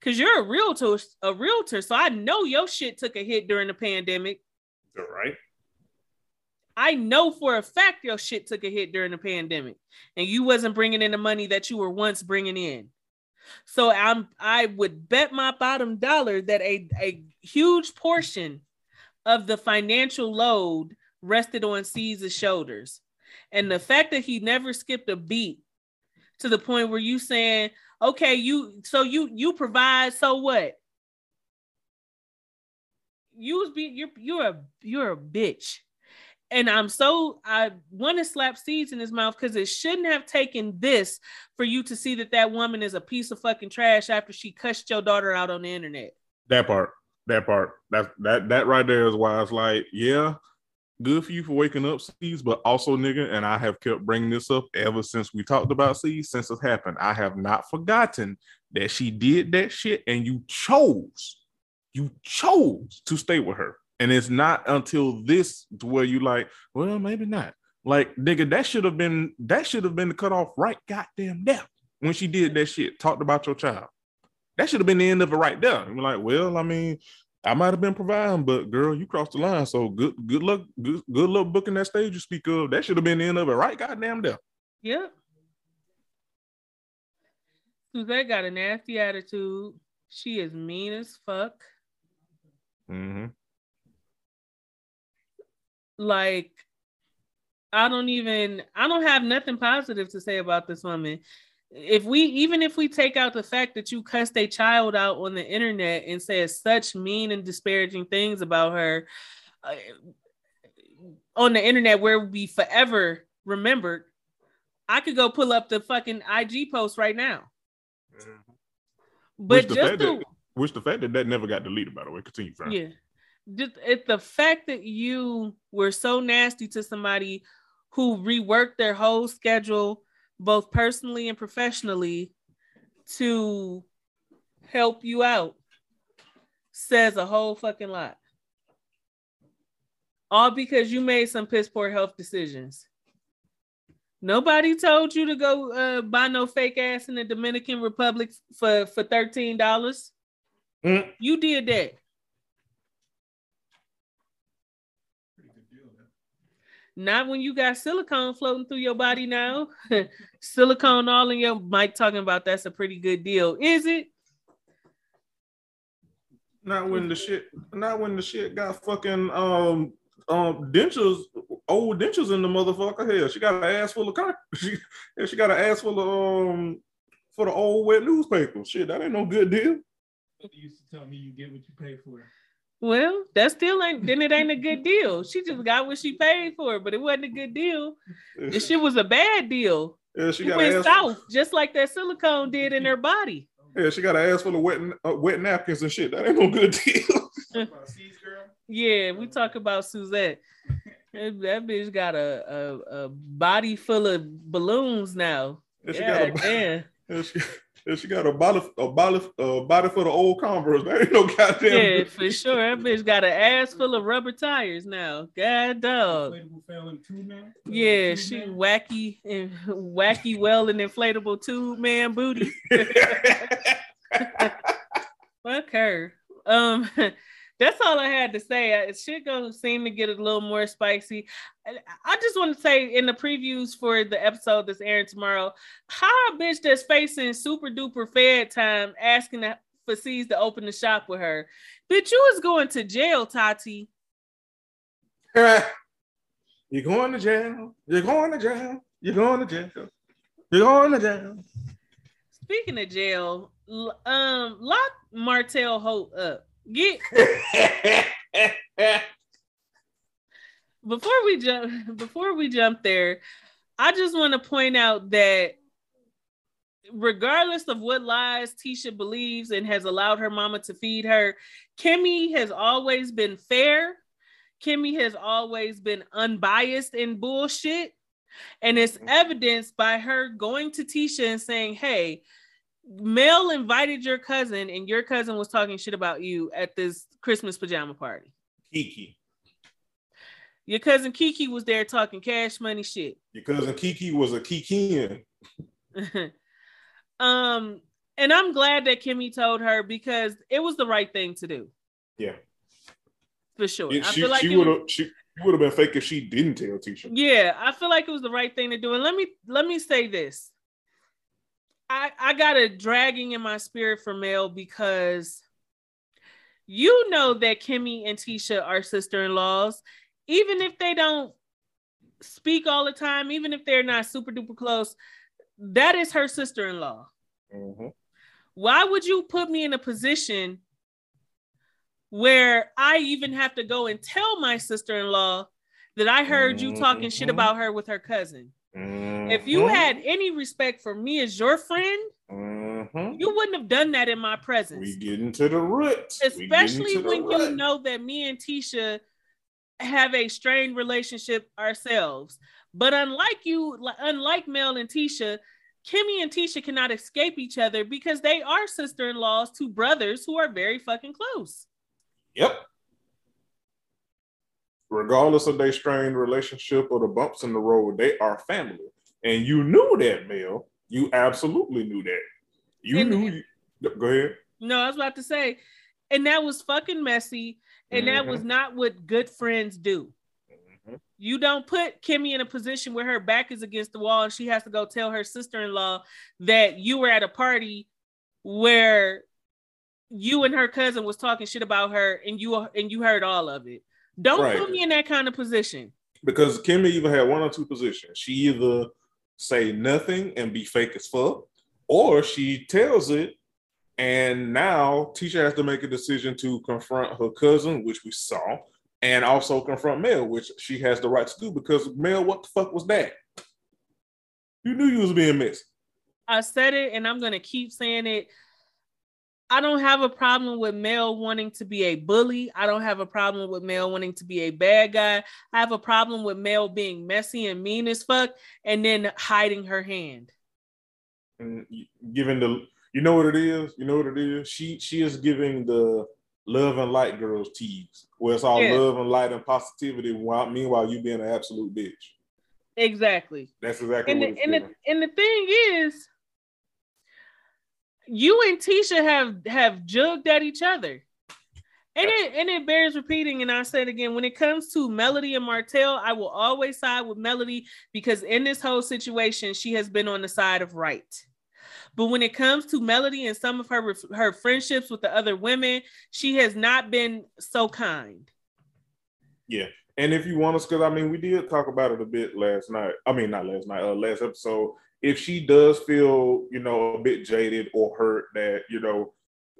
Cause you're a realtor, a realtor, so I know your shit took a hit during the pandemic. You're right. I know for a fact your shit took a hit during the pandemic, and you wasn't bringing in the money that you were once bringing in. So I'm I would bet my bottom dollar that a, a huge portion of the financial load rested on C's shoulders. And the fact that he never skipped a beat to the point where you saying, okay, you so you you provide, so what? You was be you're you're a you're a bitch. And I'm so I want to slap seeds in his mouth because it shouldn't have taken this for you to see that that woman is a piece of fucking trash after she cussed your daughter out on the internet. That part. That part. That that that right there is why it's like, yeah, good for you for waking up, C's, but also, nigga, and I have kept bringing this up ever since we talked about C's since it happened. I have not forgotten that she did that shit, and you chose, you chose to stay with her. And it's not until this where you like, well, maybe not. Like, nigga, that should have been that should have been the cutoff right goddamn now when she did that shit. Talked about your child. That should have been the end of it right there. We're like, well, I mean, I might have been providing, but girl, you crossed the line. So good, good luck, good, good luck booking that stage you speak of. That should have been the end of it, right? Goddamn there. Yep. Suzette got a nasty attitude. She is mean as fuck. Mm-hmm. Like, I don't even, I don't have nothing positive to say about this woman. If we, even if we take out the fact that you cussed a child out on the internet and said such mean and disparaging things about her uh, on the internet where we forever remembered, I could go pull up the fucking IG post right now. But Which the just fact the, that- Which the fact that that never got deleted, by the way. Continue, Fran. yeah, just it, the fact that you were so nasty to somebody who reworked their whole schedule, both personally and professionally, to help you out, says a whole fucking lot. All because you made some piss poor health decisions. Nobody told you to go uh, buy no fake ass in the Dominican Republic for for thirteen dollars. Mm. You did that. Not when you got silicone floating through your body now. silicone all in your Mike talking about that's a pretty good deal. Is it? Not when the shit, not when the shit got fucking um um dentures, old dentures in the motherfucker. Hell, she got an ass full of con- she, she got an ass full of um for the old wet newspaper. Shit, that ain't no good deal. You used to tell me you get what you pay for. Well, that still ain't then it ain't a good deal. She just got what she paid for, but it wasn't a good deal. The shit was a bad deal. Yeah, she It got an went ass. south, just like that silicone did in her body. Yeah, she got an ass full of wet uh, wet napkins and shit. That ain't no good deal. About C's? Yeah, we talk about Suzette. That, that bitch got a, a, a body full of balloons now. And she Yeah, got a damn. and she, and she got a body a body a body full of old Converse. That ain't no goddamn. Yeah, good for sure. That bitch got an ass full of rubber tires now. God dog. Inflatable failing two man? Yeah, she man? wacky and wacky well and inflatable tube man booty. Fuck her. Um, that's all I had to say. It should go seem to get a little more spicy. I- just want to say in the previews for the episode that's airing tomorrow, how a bitch that's facing super duper fed time asking for C's to open the shop with her. Bitch, you was going to jail, Tati. You're going to jail. You're going to jail. You're going to jail. You're going to jail. Speaking of jail, um, lock Martell Holt up. Get before we jump before we jump there, I just want to point out that regardless of what lies Tisha believes and has allowed her mama to feed her, Kimmy has always been fair. Kimmy has always been unbiased in bullshit. And it's evidenced by her going to Tisha and saying, Hey, Mel invited your cousin, and your cousin was talking shit about you at this Christmas pajama party. Kiki. Your cousin Kiki was there talking cash money shit. Your cousin Kiki was a Kikian. um, and I'm glad that Kimmy told her because it was the right thing to do. Yeah. For sure. It- I she feel like she would have she would have been fake if she didn't tell Tisha. yeah, I feel like it was the right thing to do. And let me let me say this. I I got a dragging in my spirit for Mel because you know that Kimmy and Tisha are sister-in-laws, even if they don't speak all the time, even if they're not super duper close, that is her sister-in-law. Mhm. Why would you put me in a position where I even have to go and tell my sister-in-law that I heard you talking shit Mhm. about her with her cousin? If you had any respect for me as your friend, Mhm. you wouldn't have done that in my presence. we get into the root. We get Especially when you root. know that me and Tisha have a strained relationship ourselves. But unlike you, unlike Mel and Tisha, Kimmy and Tisha cannot escape each other because they are sister-in-laws to brothers who are very fucking close. Yep. Regardless of their strained relationship or the bumps in the road, they are family. And you knew that, Mel. You absolutely knew that. You And- knew. You, go ahead. No, I was about to say, and that was fucking messy, and that was not what good friends do. Mhm. You don't put Kimmy in a position where her back is against the wall and she has to go tell her sister-in-law that you were at a party where you and her cousin was talking shit about her and you and you heard all of it. Don't Right. put me in that kind of position. Because Kimmy either had one or two positions. She either say nothing and be fake as fuck, or she tells it, and now Tisha has to make a decision to confront her cousin, which we saw, and also confront Mel, which she has the right to do because Mel, what the fuck was that? You knew you was being missed. I said it and I'm going to keep saying it. I don't have a problem with Mel wanting to be a bully. I don't have a problem with Mel wanting to be a bad guy. I have a problem with Mel being messy and mean as fuck and then hiding her hand. And giving the, you know what it is. You know what it is. She she is giving the love and light girls tease, where it's all Yeah. love and light and positivity. While meanwhile you being an absolute bitch. Exactly. That's exactly And what the, and, the, and the thing is, you and Tisha have have jugged at each other. And it and it bears repeating, and I said again, when it comes to Melody and Martell, I will always side with Melody because in this whole situation, she has been on the side of right. But when it comes to Melody and some of her her friendships with the other women, she has not been so kind. Yeah. And if you want us, because I mean, we did talk about it a bit last night. I mean, not last night, uh, last episode. If she does feel, you know, a bit jaded or hurt that, you know,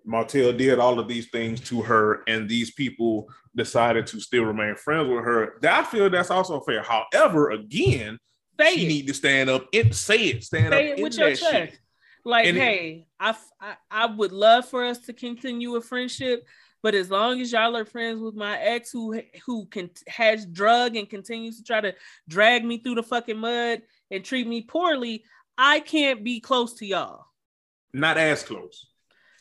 Martell did all of these things to her and these people decided to still remain friends with her, I feel that's also fair. However, again, it. need to stand up and say it. Stand say up it with your chest. shit. Like, And it- I I, f- I I would love for us to continue a friendship, but as long as y'all are friends with my ex who who can has drug and continues to try to drag me through the fucking mud and treat me poorly, I can't be close to y'all. Not as close.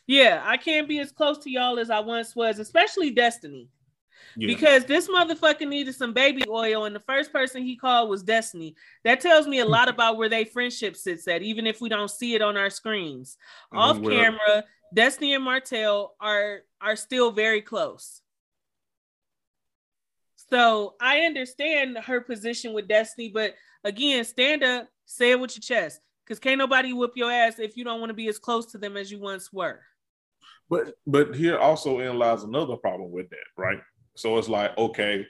Yeah, I can't be as close to y'all as I once was, especially Destiny. Yeah. because this motherfucker needed some baby oil, and the first person he called was Destiny. That tells me a lot about where they friendship sits at, even if we don't see it on our screens. Mhm, Off well- camera, Destiny and Martell are are still very close. So I understand her position with Destiny, but again, stand up, say it with your chest, because can't nobody whip your ass if you don't want to be as close to them as you once were. But but here also in lies another problem with that, right? So it's like, okay,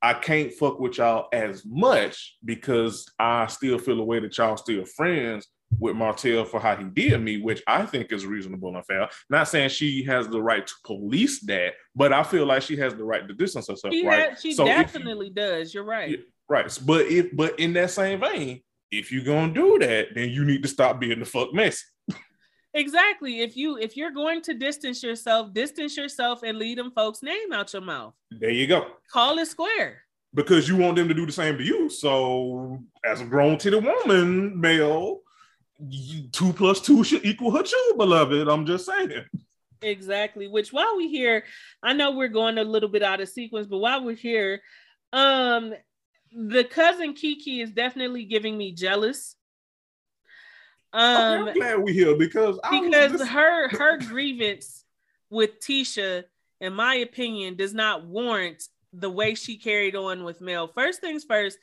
I can't fuck with y'all as much because I still feel the way that y'all still friends with Martell for how he did me, which I think is reasonable and fair. Not saying she has the right to police that, but I feel like she has the right to distance herself, She, right? ha- she So if you- definitely does. You're right. Yeah. Right. But if but in that same vein, if you're gonna do that, then you need to stop being the fuck messy. Exactly. If you if you're going to distance yourself, distance yourself and leave them folks' name out your mouth. There you go. Call it square. because you want them to do the same to you. So, as a grown titty woman, Mel, you, two plus two should equal her two, beloved. I'm just saying. Exactly. Which while we're here, I know we're going a little bit out of sequence, but while we're here, um, the cousin Kiki is definitely giving me jealous. Um, okay, I'm glad we here because I because just- her her grievance with Tisha, in my opinion, does not warrant the way she carried on with Mel. First things first,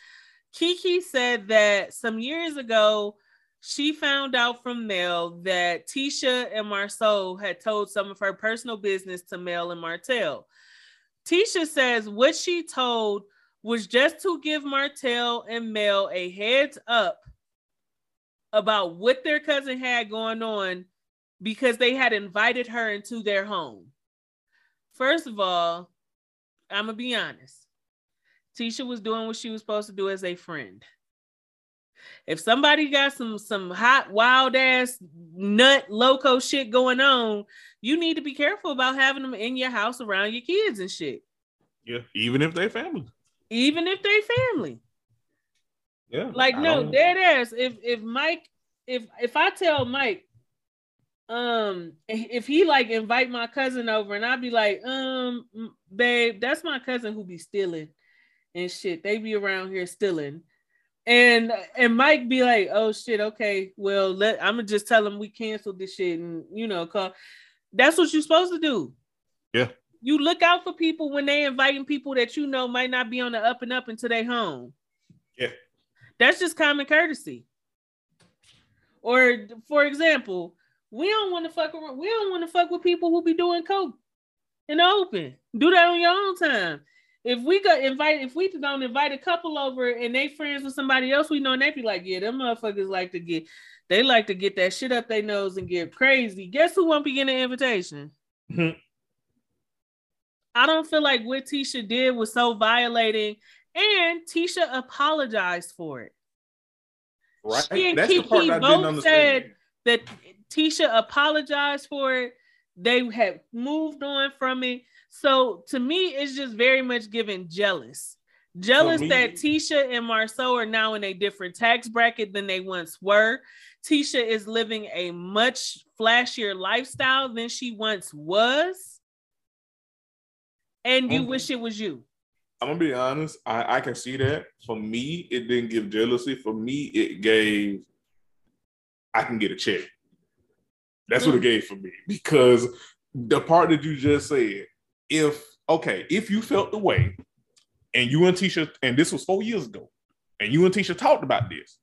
Kiki said that some years ago she found out from Mel that Tisha and Marsau had told some of her personal business to Mel and Martell. Tisha says what she told was just to give Martell and Mel a heads up about what their cousin had going on because they had invited her into their home. First of all, I'm gonna be honest. Tisha was doing what she was supposed to do as a friend. If somebody got some some hot wild ass nut loco shit going on, you need to be careful about having them in your house around your kids and shit, yeah, even if they family. even if they family. Yeah, Like I no, dead ass. If if Mike, if if I tell Mike, um, if he like invite my cousin over, and I'd be like, um, babe, that's my cousin who be stealing and shit. They be around here stealing. And and Mike be like, oh shit, okay, well let I'm gonna just tell him we canceled this shit and you know, call. That's what you're supposed to do. Yeah. You look out for people when they inviting people that you know might not be on the up and up into their home. Yeah. That's just common courtesy. Or for example, we don't want to fuck around, we don't want to fuck with people who be doing coke in the open. Do that on your own time. If we go invite, if we don't invite a couple over and they friends with somebody else we know, and they be like, yeah, them motherfuckers like to get, they like to get that shit up their nose and get crazy. Guess who won't be getting an invitation? Mhm. I don't feel like what Tisha did was so violating, and Tisha apologized for it. right. she and That's the part Kiki both understand. said- That Tisha apologized for it. They have moved on from it. So to me, it's just very much given jealous. Jealous me- that Tisha and Marsau are now in a different tax bracket than they once were. Tisha is living a much flashier lifestyle than she once was. And you Okay. wish it was you. I'm gonna be honest. I, I can see that. For me, it didn't give jealousy. For me, it gave I can get a check. That's what it Mm. gave for me because the part that you just said, if okay, if you felt the way, and you and Tisha, and this was four years ago, and you and Tisha talked about this,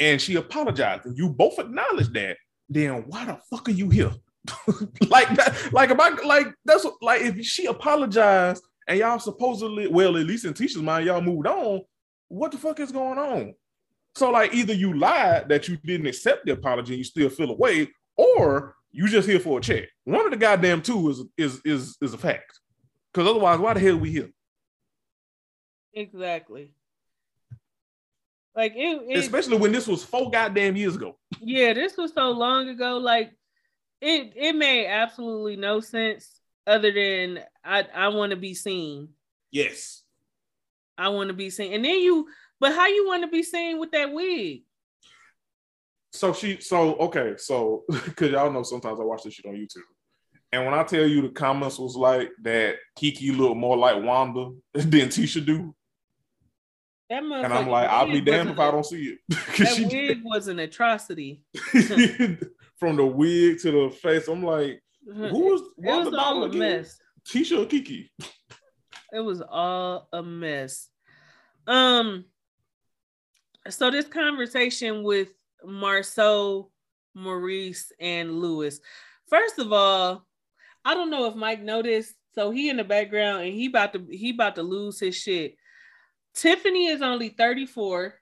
and she apologized, and you both acknowledged that, then why the fuck are you here? like that, like about like that's what, like if she apologized and y'all supposedly, well, at least in Tisha's mind, y'all moved on. What the fuck is going on? So, like, either you lied that you didn't accept the apology and you still feel away, or you just here for a check. One of the goddamn two is is is is a fact. Because otherwise, why the hell we here? Exactly. Like it, it Especially when this was four goddamn years ago. yeah, this was so long ago. Like it it made absolutely no sense other than I I want to be seen. Yes. I want to be seen. And then you but how you want to be seen with that wig? So she, so okay, so because y'all know sometimes I watch this shit on YouTube, And when I tell you the comments was like that Kiki looked more like Wanda than Tisha do. That And I'm like, I'll be damned if I don't see it. That she wig was an atrocity. From the wig to the face, I'm like, who was Wanda was all a again? mess. Tisha or Kiki? It was all a mess. Um, so this conversation with Marsau, Maurice, and Lewis. First of all, I don't know if Mike noticed. So he in the background and he about to he about to lose his shit. Tiffany is only 34.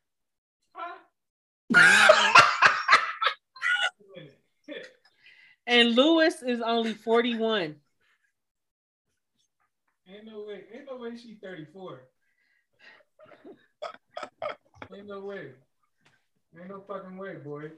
And Lewis is only 41. Ain't no way. Ain't no way she's 34. Ain't no way. Ain't no fucking way, boy.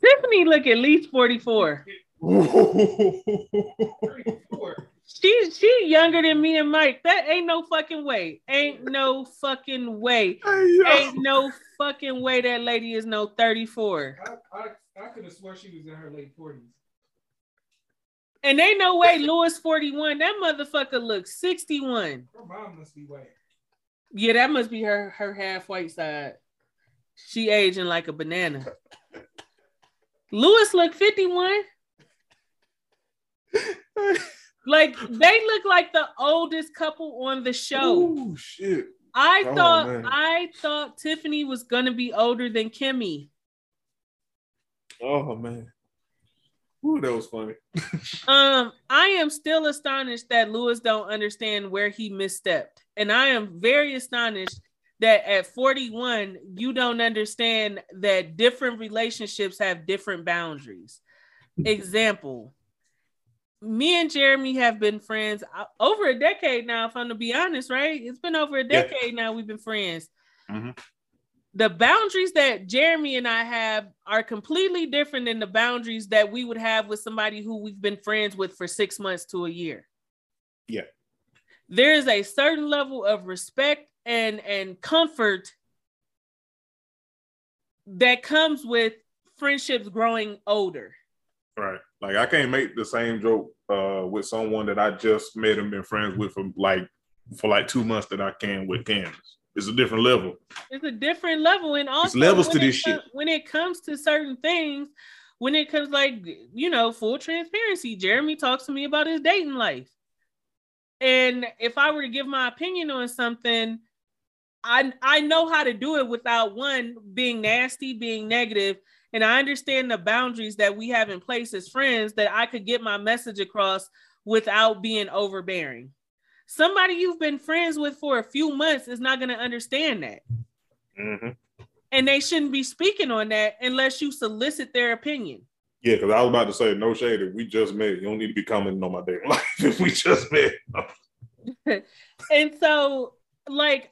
Tiffany look at least 44. 34. She she younger than me and Mike. That ain't no fucking way. Ain't no fucking way. Hey. Ain't no fucking way that lady is no 34. I, I, I could have swore she was in her late 40s. And ain't no way Lewis 41. That motherfucker looks 61. Her mom must be white. Yeah, that must be her her half white side. She aging like a banana. Lewis look 51. Like they look like the oldest couple on the show. Ooh, shit. I Oh, thought man. I thought Tiffany was gonna be older than Kimmy. Oh man. Ooh, that was funny. Um, I am still astonished that Lewis don't understand where he misstepped, and I am very astonished that at 41 you don't understand that different relationships have different boundaries. Example: Me and Jeremy have been friends uh, over a decade now. If I'm to be honest, right? It's been over a Yeah. decade now. We've been friends. Mhm. the boundaries that Jeremy and I have are completely different than the boundaries that we would have with somebody who we've been friends with for six months to a year. Yeah. There is a certain level of respect and and comfort that comes with friendships growing older. Right. Like I can't make the same joke uh with someone that I just met and been friends with for like for like two months that I can with Candace. It's a different level. It's a different level, and also levels to this shit. When it comes to certain things, when it comes like you know full transparency, Jeremy talks to me about his dating life, and if I were to give my opinion on something, I I know how to do it without one being nasty, being negative, and I understand the boundaries that we have in place as friends that I could get my message across without being overbearing. Somebody you've been friends with for a few months is not going to understand that hmm and they shouldn't be speaking on that unless you solicit their opinion. Yeah, because I was about to say no shade. If we just met, you don't need to be commenting on my dating life. if we just met, And so, like,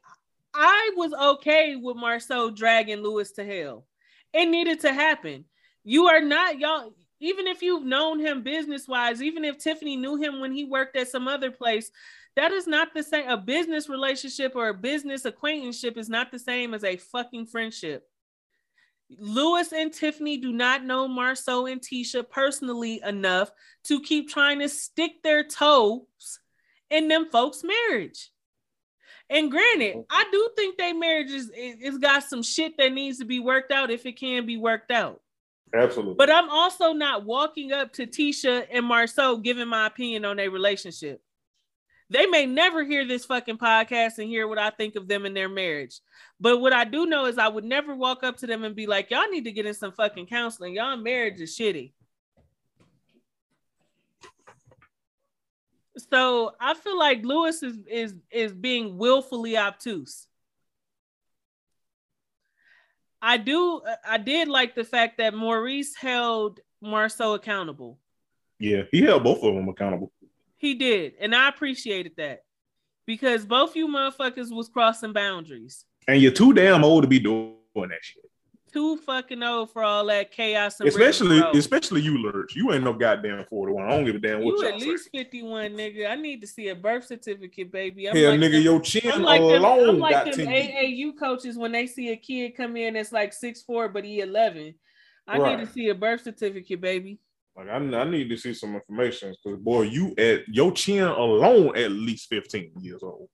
I was okay with Marsau dragging Lewis to hell. It needed to happen. You are not y'all. Even if you've known him business wise, even if Tiffany knew him when he worked at some other place, that is not the same. A business relationship or a business acquaintanceship is not the same as a fucking friendship. Lewis and Tiffany do not know Marsau and Tisha personally enough to keep trying to stick their toes in them folks' marriage. And granted, I do think their marriage is it- it's got some shit that needs to be worked out if it can be worked out. absolutely. But I'm also not walking up to Tisha and Marsau giving my opinion on their relationship. They may never hear this fucking podcast and hear what I think of them and their marriage. But what I do know is I would never walk up to them and be like, y'all need to get in some fucking counseling. Y'all marriage is shitty. So I feel like Lewis is is is being willfully obtuse. I do I did like the fact that Maurice held Marsau accountable. yeah, he held both of them accountable. He did, and I appreciated that because both you motherfuckers was crossing boundaries. And you're too damn old to be doing that shit. Too fucking old for all that chaos. And Especially, especially you, Lurch. You ain't no goddamn 41. I don't give a damn what you at say. least 51, nigga. I need to see a birth certificate, baby. I'm Hell, like nigga, them- your chin I'm like them, alone I'm like got them 10 AAU coaches when they see a kid come in that's like six four, but he 11. I Right. need to see a birth certificate, baby. Like I, I need to see some information because boy, you at your chin alone at least 15 years old.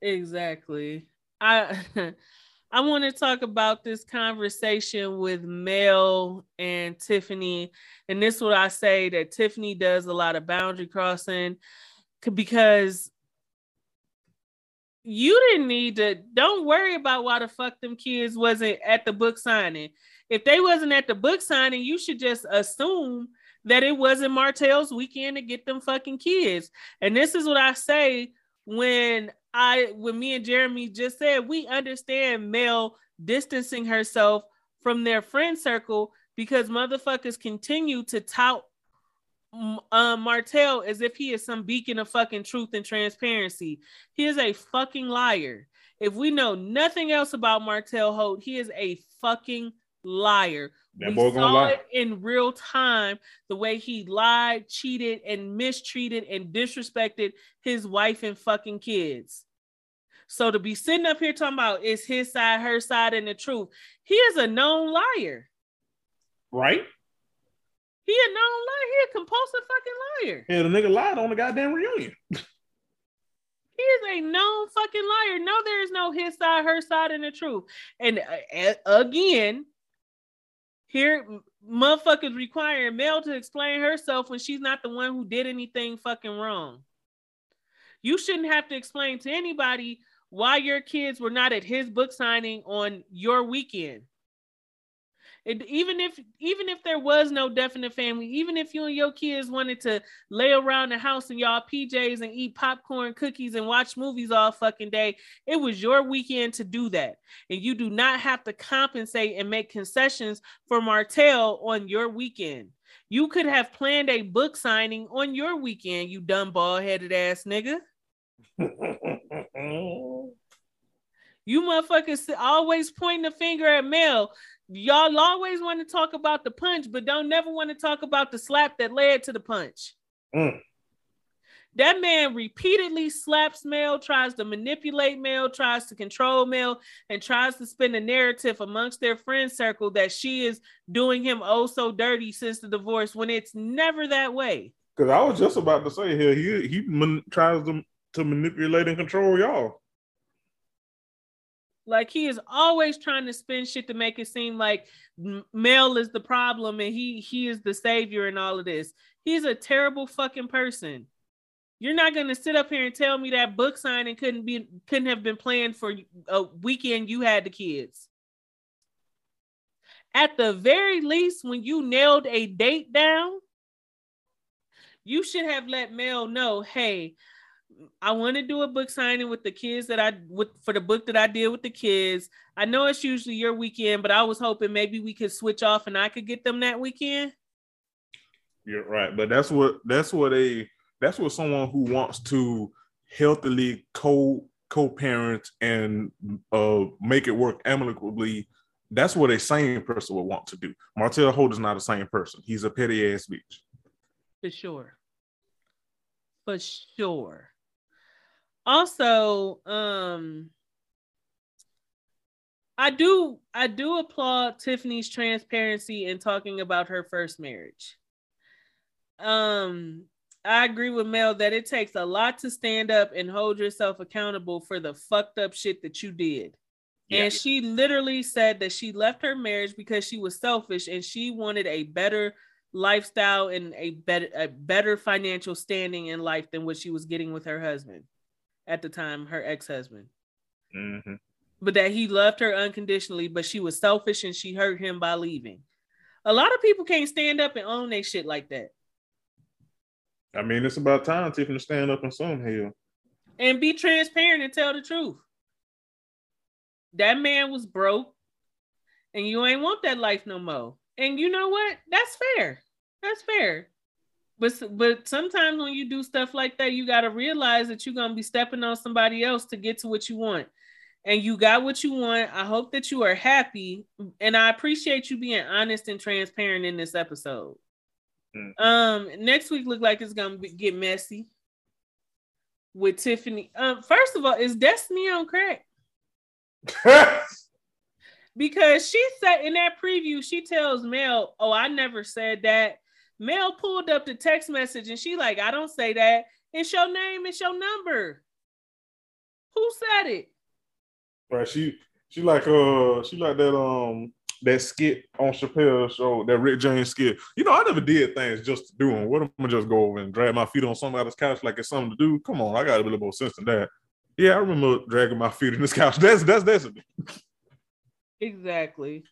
Exactly. I I want to talk about this conversation with Mel and Tiffany. And this is what I say that Tiffany does a lot of boundary crossing because you didn't need to don't worry about why the fuck them kids wasn't at the book signing. If they wasn't at the book signing, you should just assume that it wasn't Martell's weekend to get them fucking kids. And this is what I say when I when me and Jeremy just said we understand Mel distancing herself from their friend circle because motherfuckers continue to tout uh, Martell as if he is some beacon of fucking truth and transparency. He is a fucking liar. If we know nothing else about Martell Holt, he is a fucking liar. That we saw lie. it in real time the way he lied, cheated, and mistreated and disrespected his wife and fucking kids. So to be sitting up here talking about is his side, her side, and the truth, he is a known liar. Right? He a known liar. He a compulsive fucking liar. Yeah, the nigga lied on the goddamn reunion. He is a known fucking liar. No, there is no his side, her side, and the truth. And uh, again, here motherfuckers requiring Mel to explain herself when she's not the one who did anything fucking wrong. You shouldn't have to explain to anybody why your kids were not at his book signing on your weekend. It, even if even if there was no definite family, even if you and your kids wanted to lay around the house in y'all PJs and eat popcorn, cookies, and watch movies all fucking day, it was your weekend to do that. And you do not have to compensate and make concessions for Martell on your weekend. You could have planned a book signing on your weekend, you dumb bald headed ass nigga. You motherfuckers always pointing the finger at Mel. Y'all always want to talk about the punch, but don't never want to talk about the slap that led to the punch. Mm. That man repeatedly slaps Mel, tries to manipulate Mel, tries to control Mel, and tries to spin a narrative amongst their friend circle that she is doing him oh so dirty since the divorce when it's never that way. Because I was just about to say here, he he man, tries to, to manipulate and control y'all. Like he is always trying to spin shit to make it seem like Mel is the problem and he he is the savior in all of this. He's a terrible fucking person. You're not gonna sit up here and tell me that book signing couldn't be couldn't have been planned for a weekend you had the kids. At the very least, when you nailed a date down, you should have let Mel know, hey, I want to do a book signing with the kids that I with for the book that I did with the kids. I know it's usually your weekend, but I was hoping maybe we could switch off and I could get them that weekend. You're right, but that's what that's what a that's what someone who wants to healthily co co-parent and uh make it work amicably. That's what a sane person would want to do. Martell Holt is not a sane person. He's a petty ass bitch. For sure. For sure. Also, um I do I do applaud Tiffany's transparency in talking about her first marriage. Um I agree with Mel that it takes a lot to stand up and hold yourself accountable for the fucked up shit that you did. Yeah. And she literally said that she left her marriage because she was selfish and she wanted a better lifestyle and a better a better financial standing in life than what she was getting with her husband at the time, her ex-husband. Mhm. But that he loved her unconditionally, but she was selfish and she hurt him by leaving. A lot of people can't stand up and own their shit like that I mean, it's about time Tiffany stand up in some hell. and be transparent and tell the truth. That man was broke and you ain't want that life no more. And you know what? That's fair. That's fair. But but sometimes when you do stuff like that, you got to realize that you're going to be stepping on somebody else to get to what you want. And you got what you want. I hope that you are happy and I appreciate you being honest and transparent in this episode. Mm. Um next week look like it's going to get messy with Tiffany. Um first of all, is Destiny on crack? because she said in that preview, she tells Mel, "Oh, I never said that." Mel pulled up the text message and she like, "I don't say that. It's your name. It's your number." Who said it? Right. She she like uh she like that um that skit on Chappelle's show, that Rick James skit. You know, I never did things just to do them. What am I just go over and drag my feet on somebody's couch like it's something to do? Come on, I got a little more sense than that. Yeah, I remember dragging my feet in this couch. That's that's that's Exactly.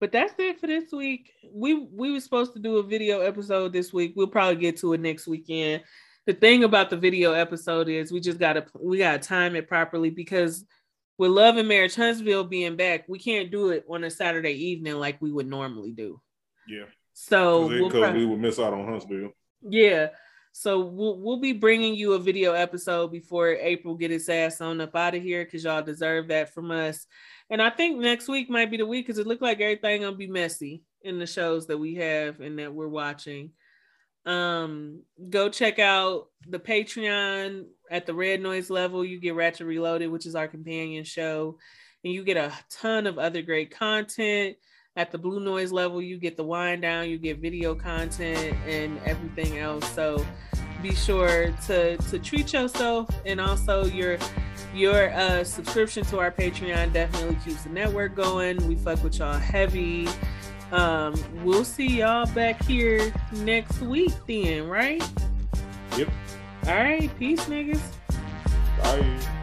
But that's it for this week. We we were supposed to do a video episode this week. We'll probably get to it next weekend. The thing about the video episode is we just gotta we gotta time it properly because with Love and Marriage Huntsville being back, we can't do it on a Saturday evening like we would normally do. Yeah. So Because we'll prob- we would miss out on Huntsville. yeah. So we'll we'll be bringing you a video episode before April get its ass on up out of here because y'all deserve that from us. And I think next week might be the week because it looked like everything gonna be messy in the shows that we have and that we're watching. Um, go check out the Patreon at the Red Noise level. You get Ratchet Reloaded, which is our companion show, and you get a ton of other great content. At the Blue Noise level, you get the wind down, you get video content and everything else. So be sure to to treat yourself and also your your uh subscription to our Patreon definitely keeps the network going. We fuck with y'all heavy. Um, we'll see y'all back here next week then, right? Yep. All right, peace, niggas. Bye.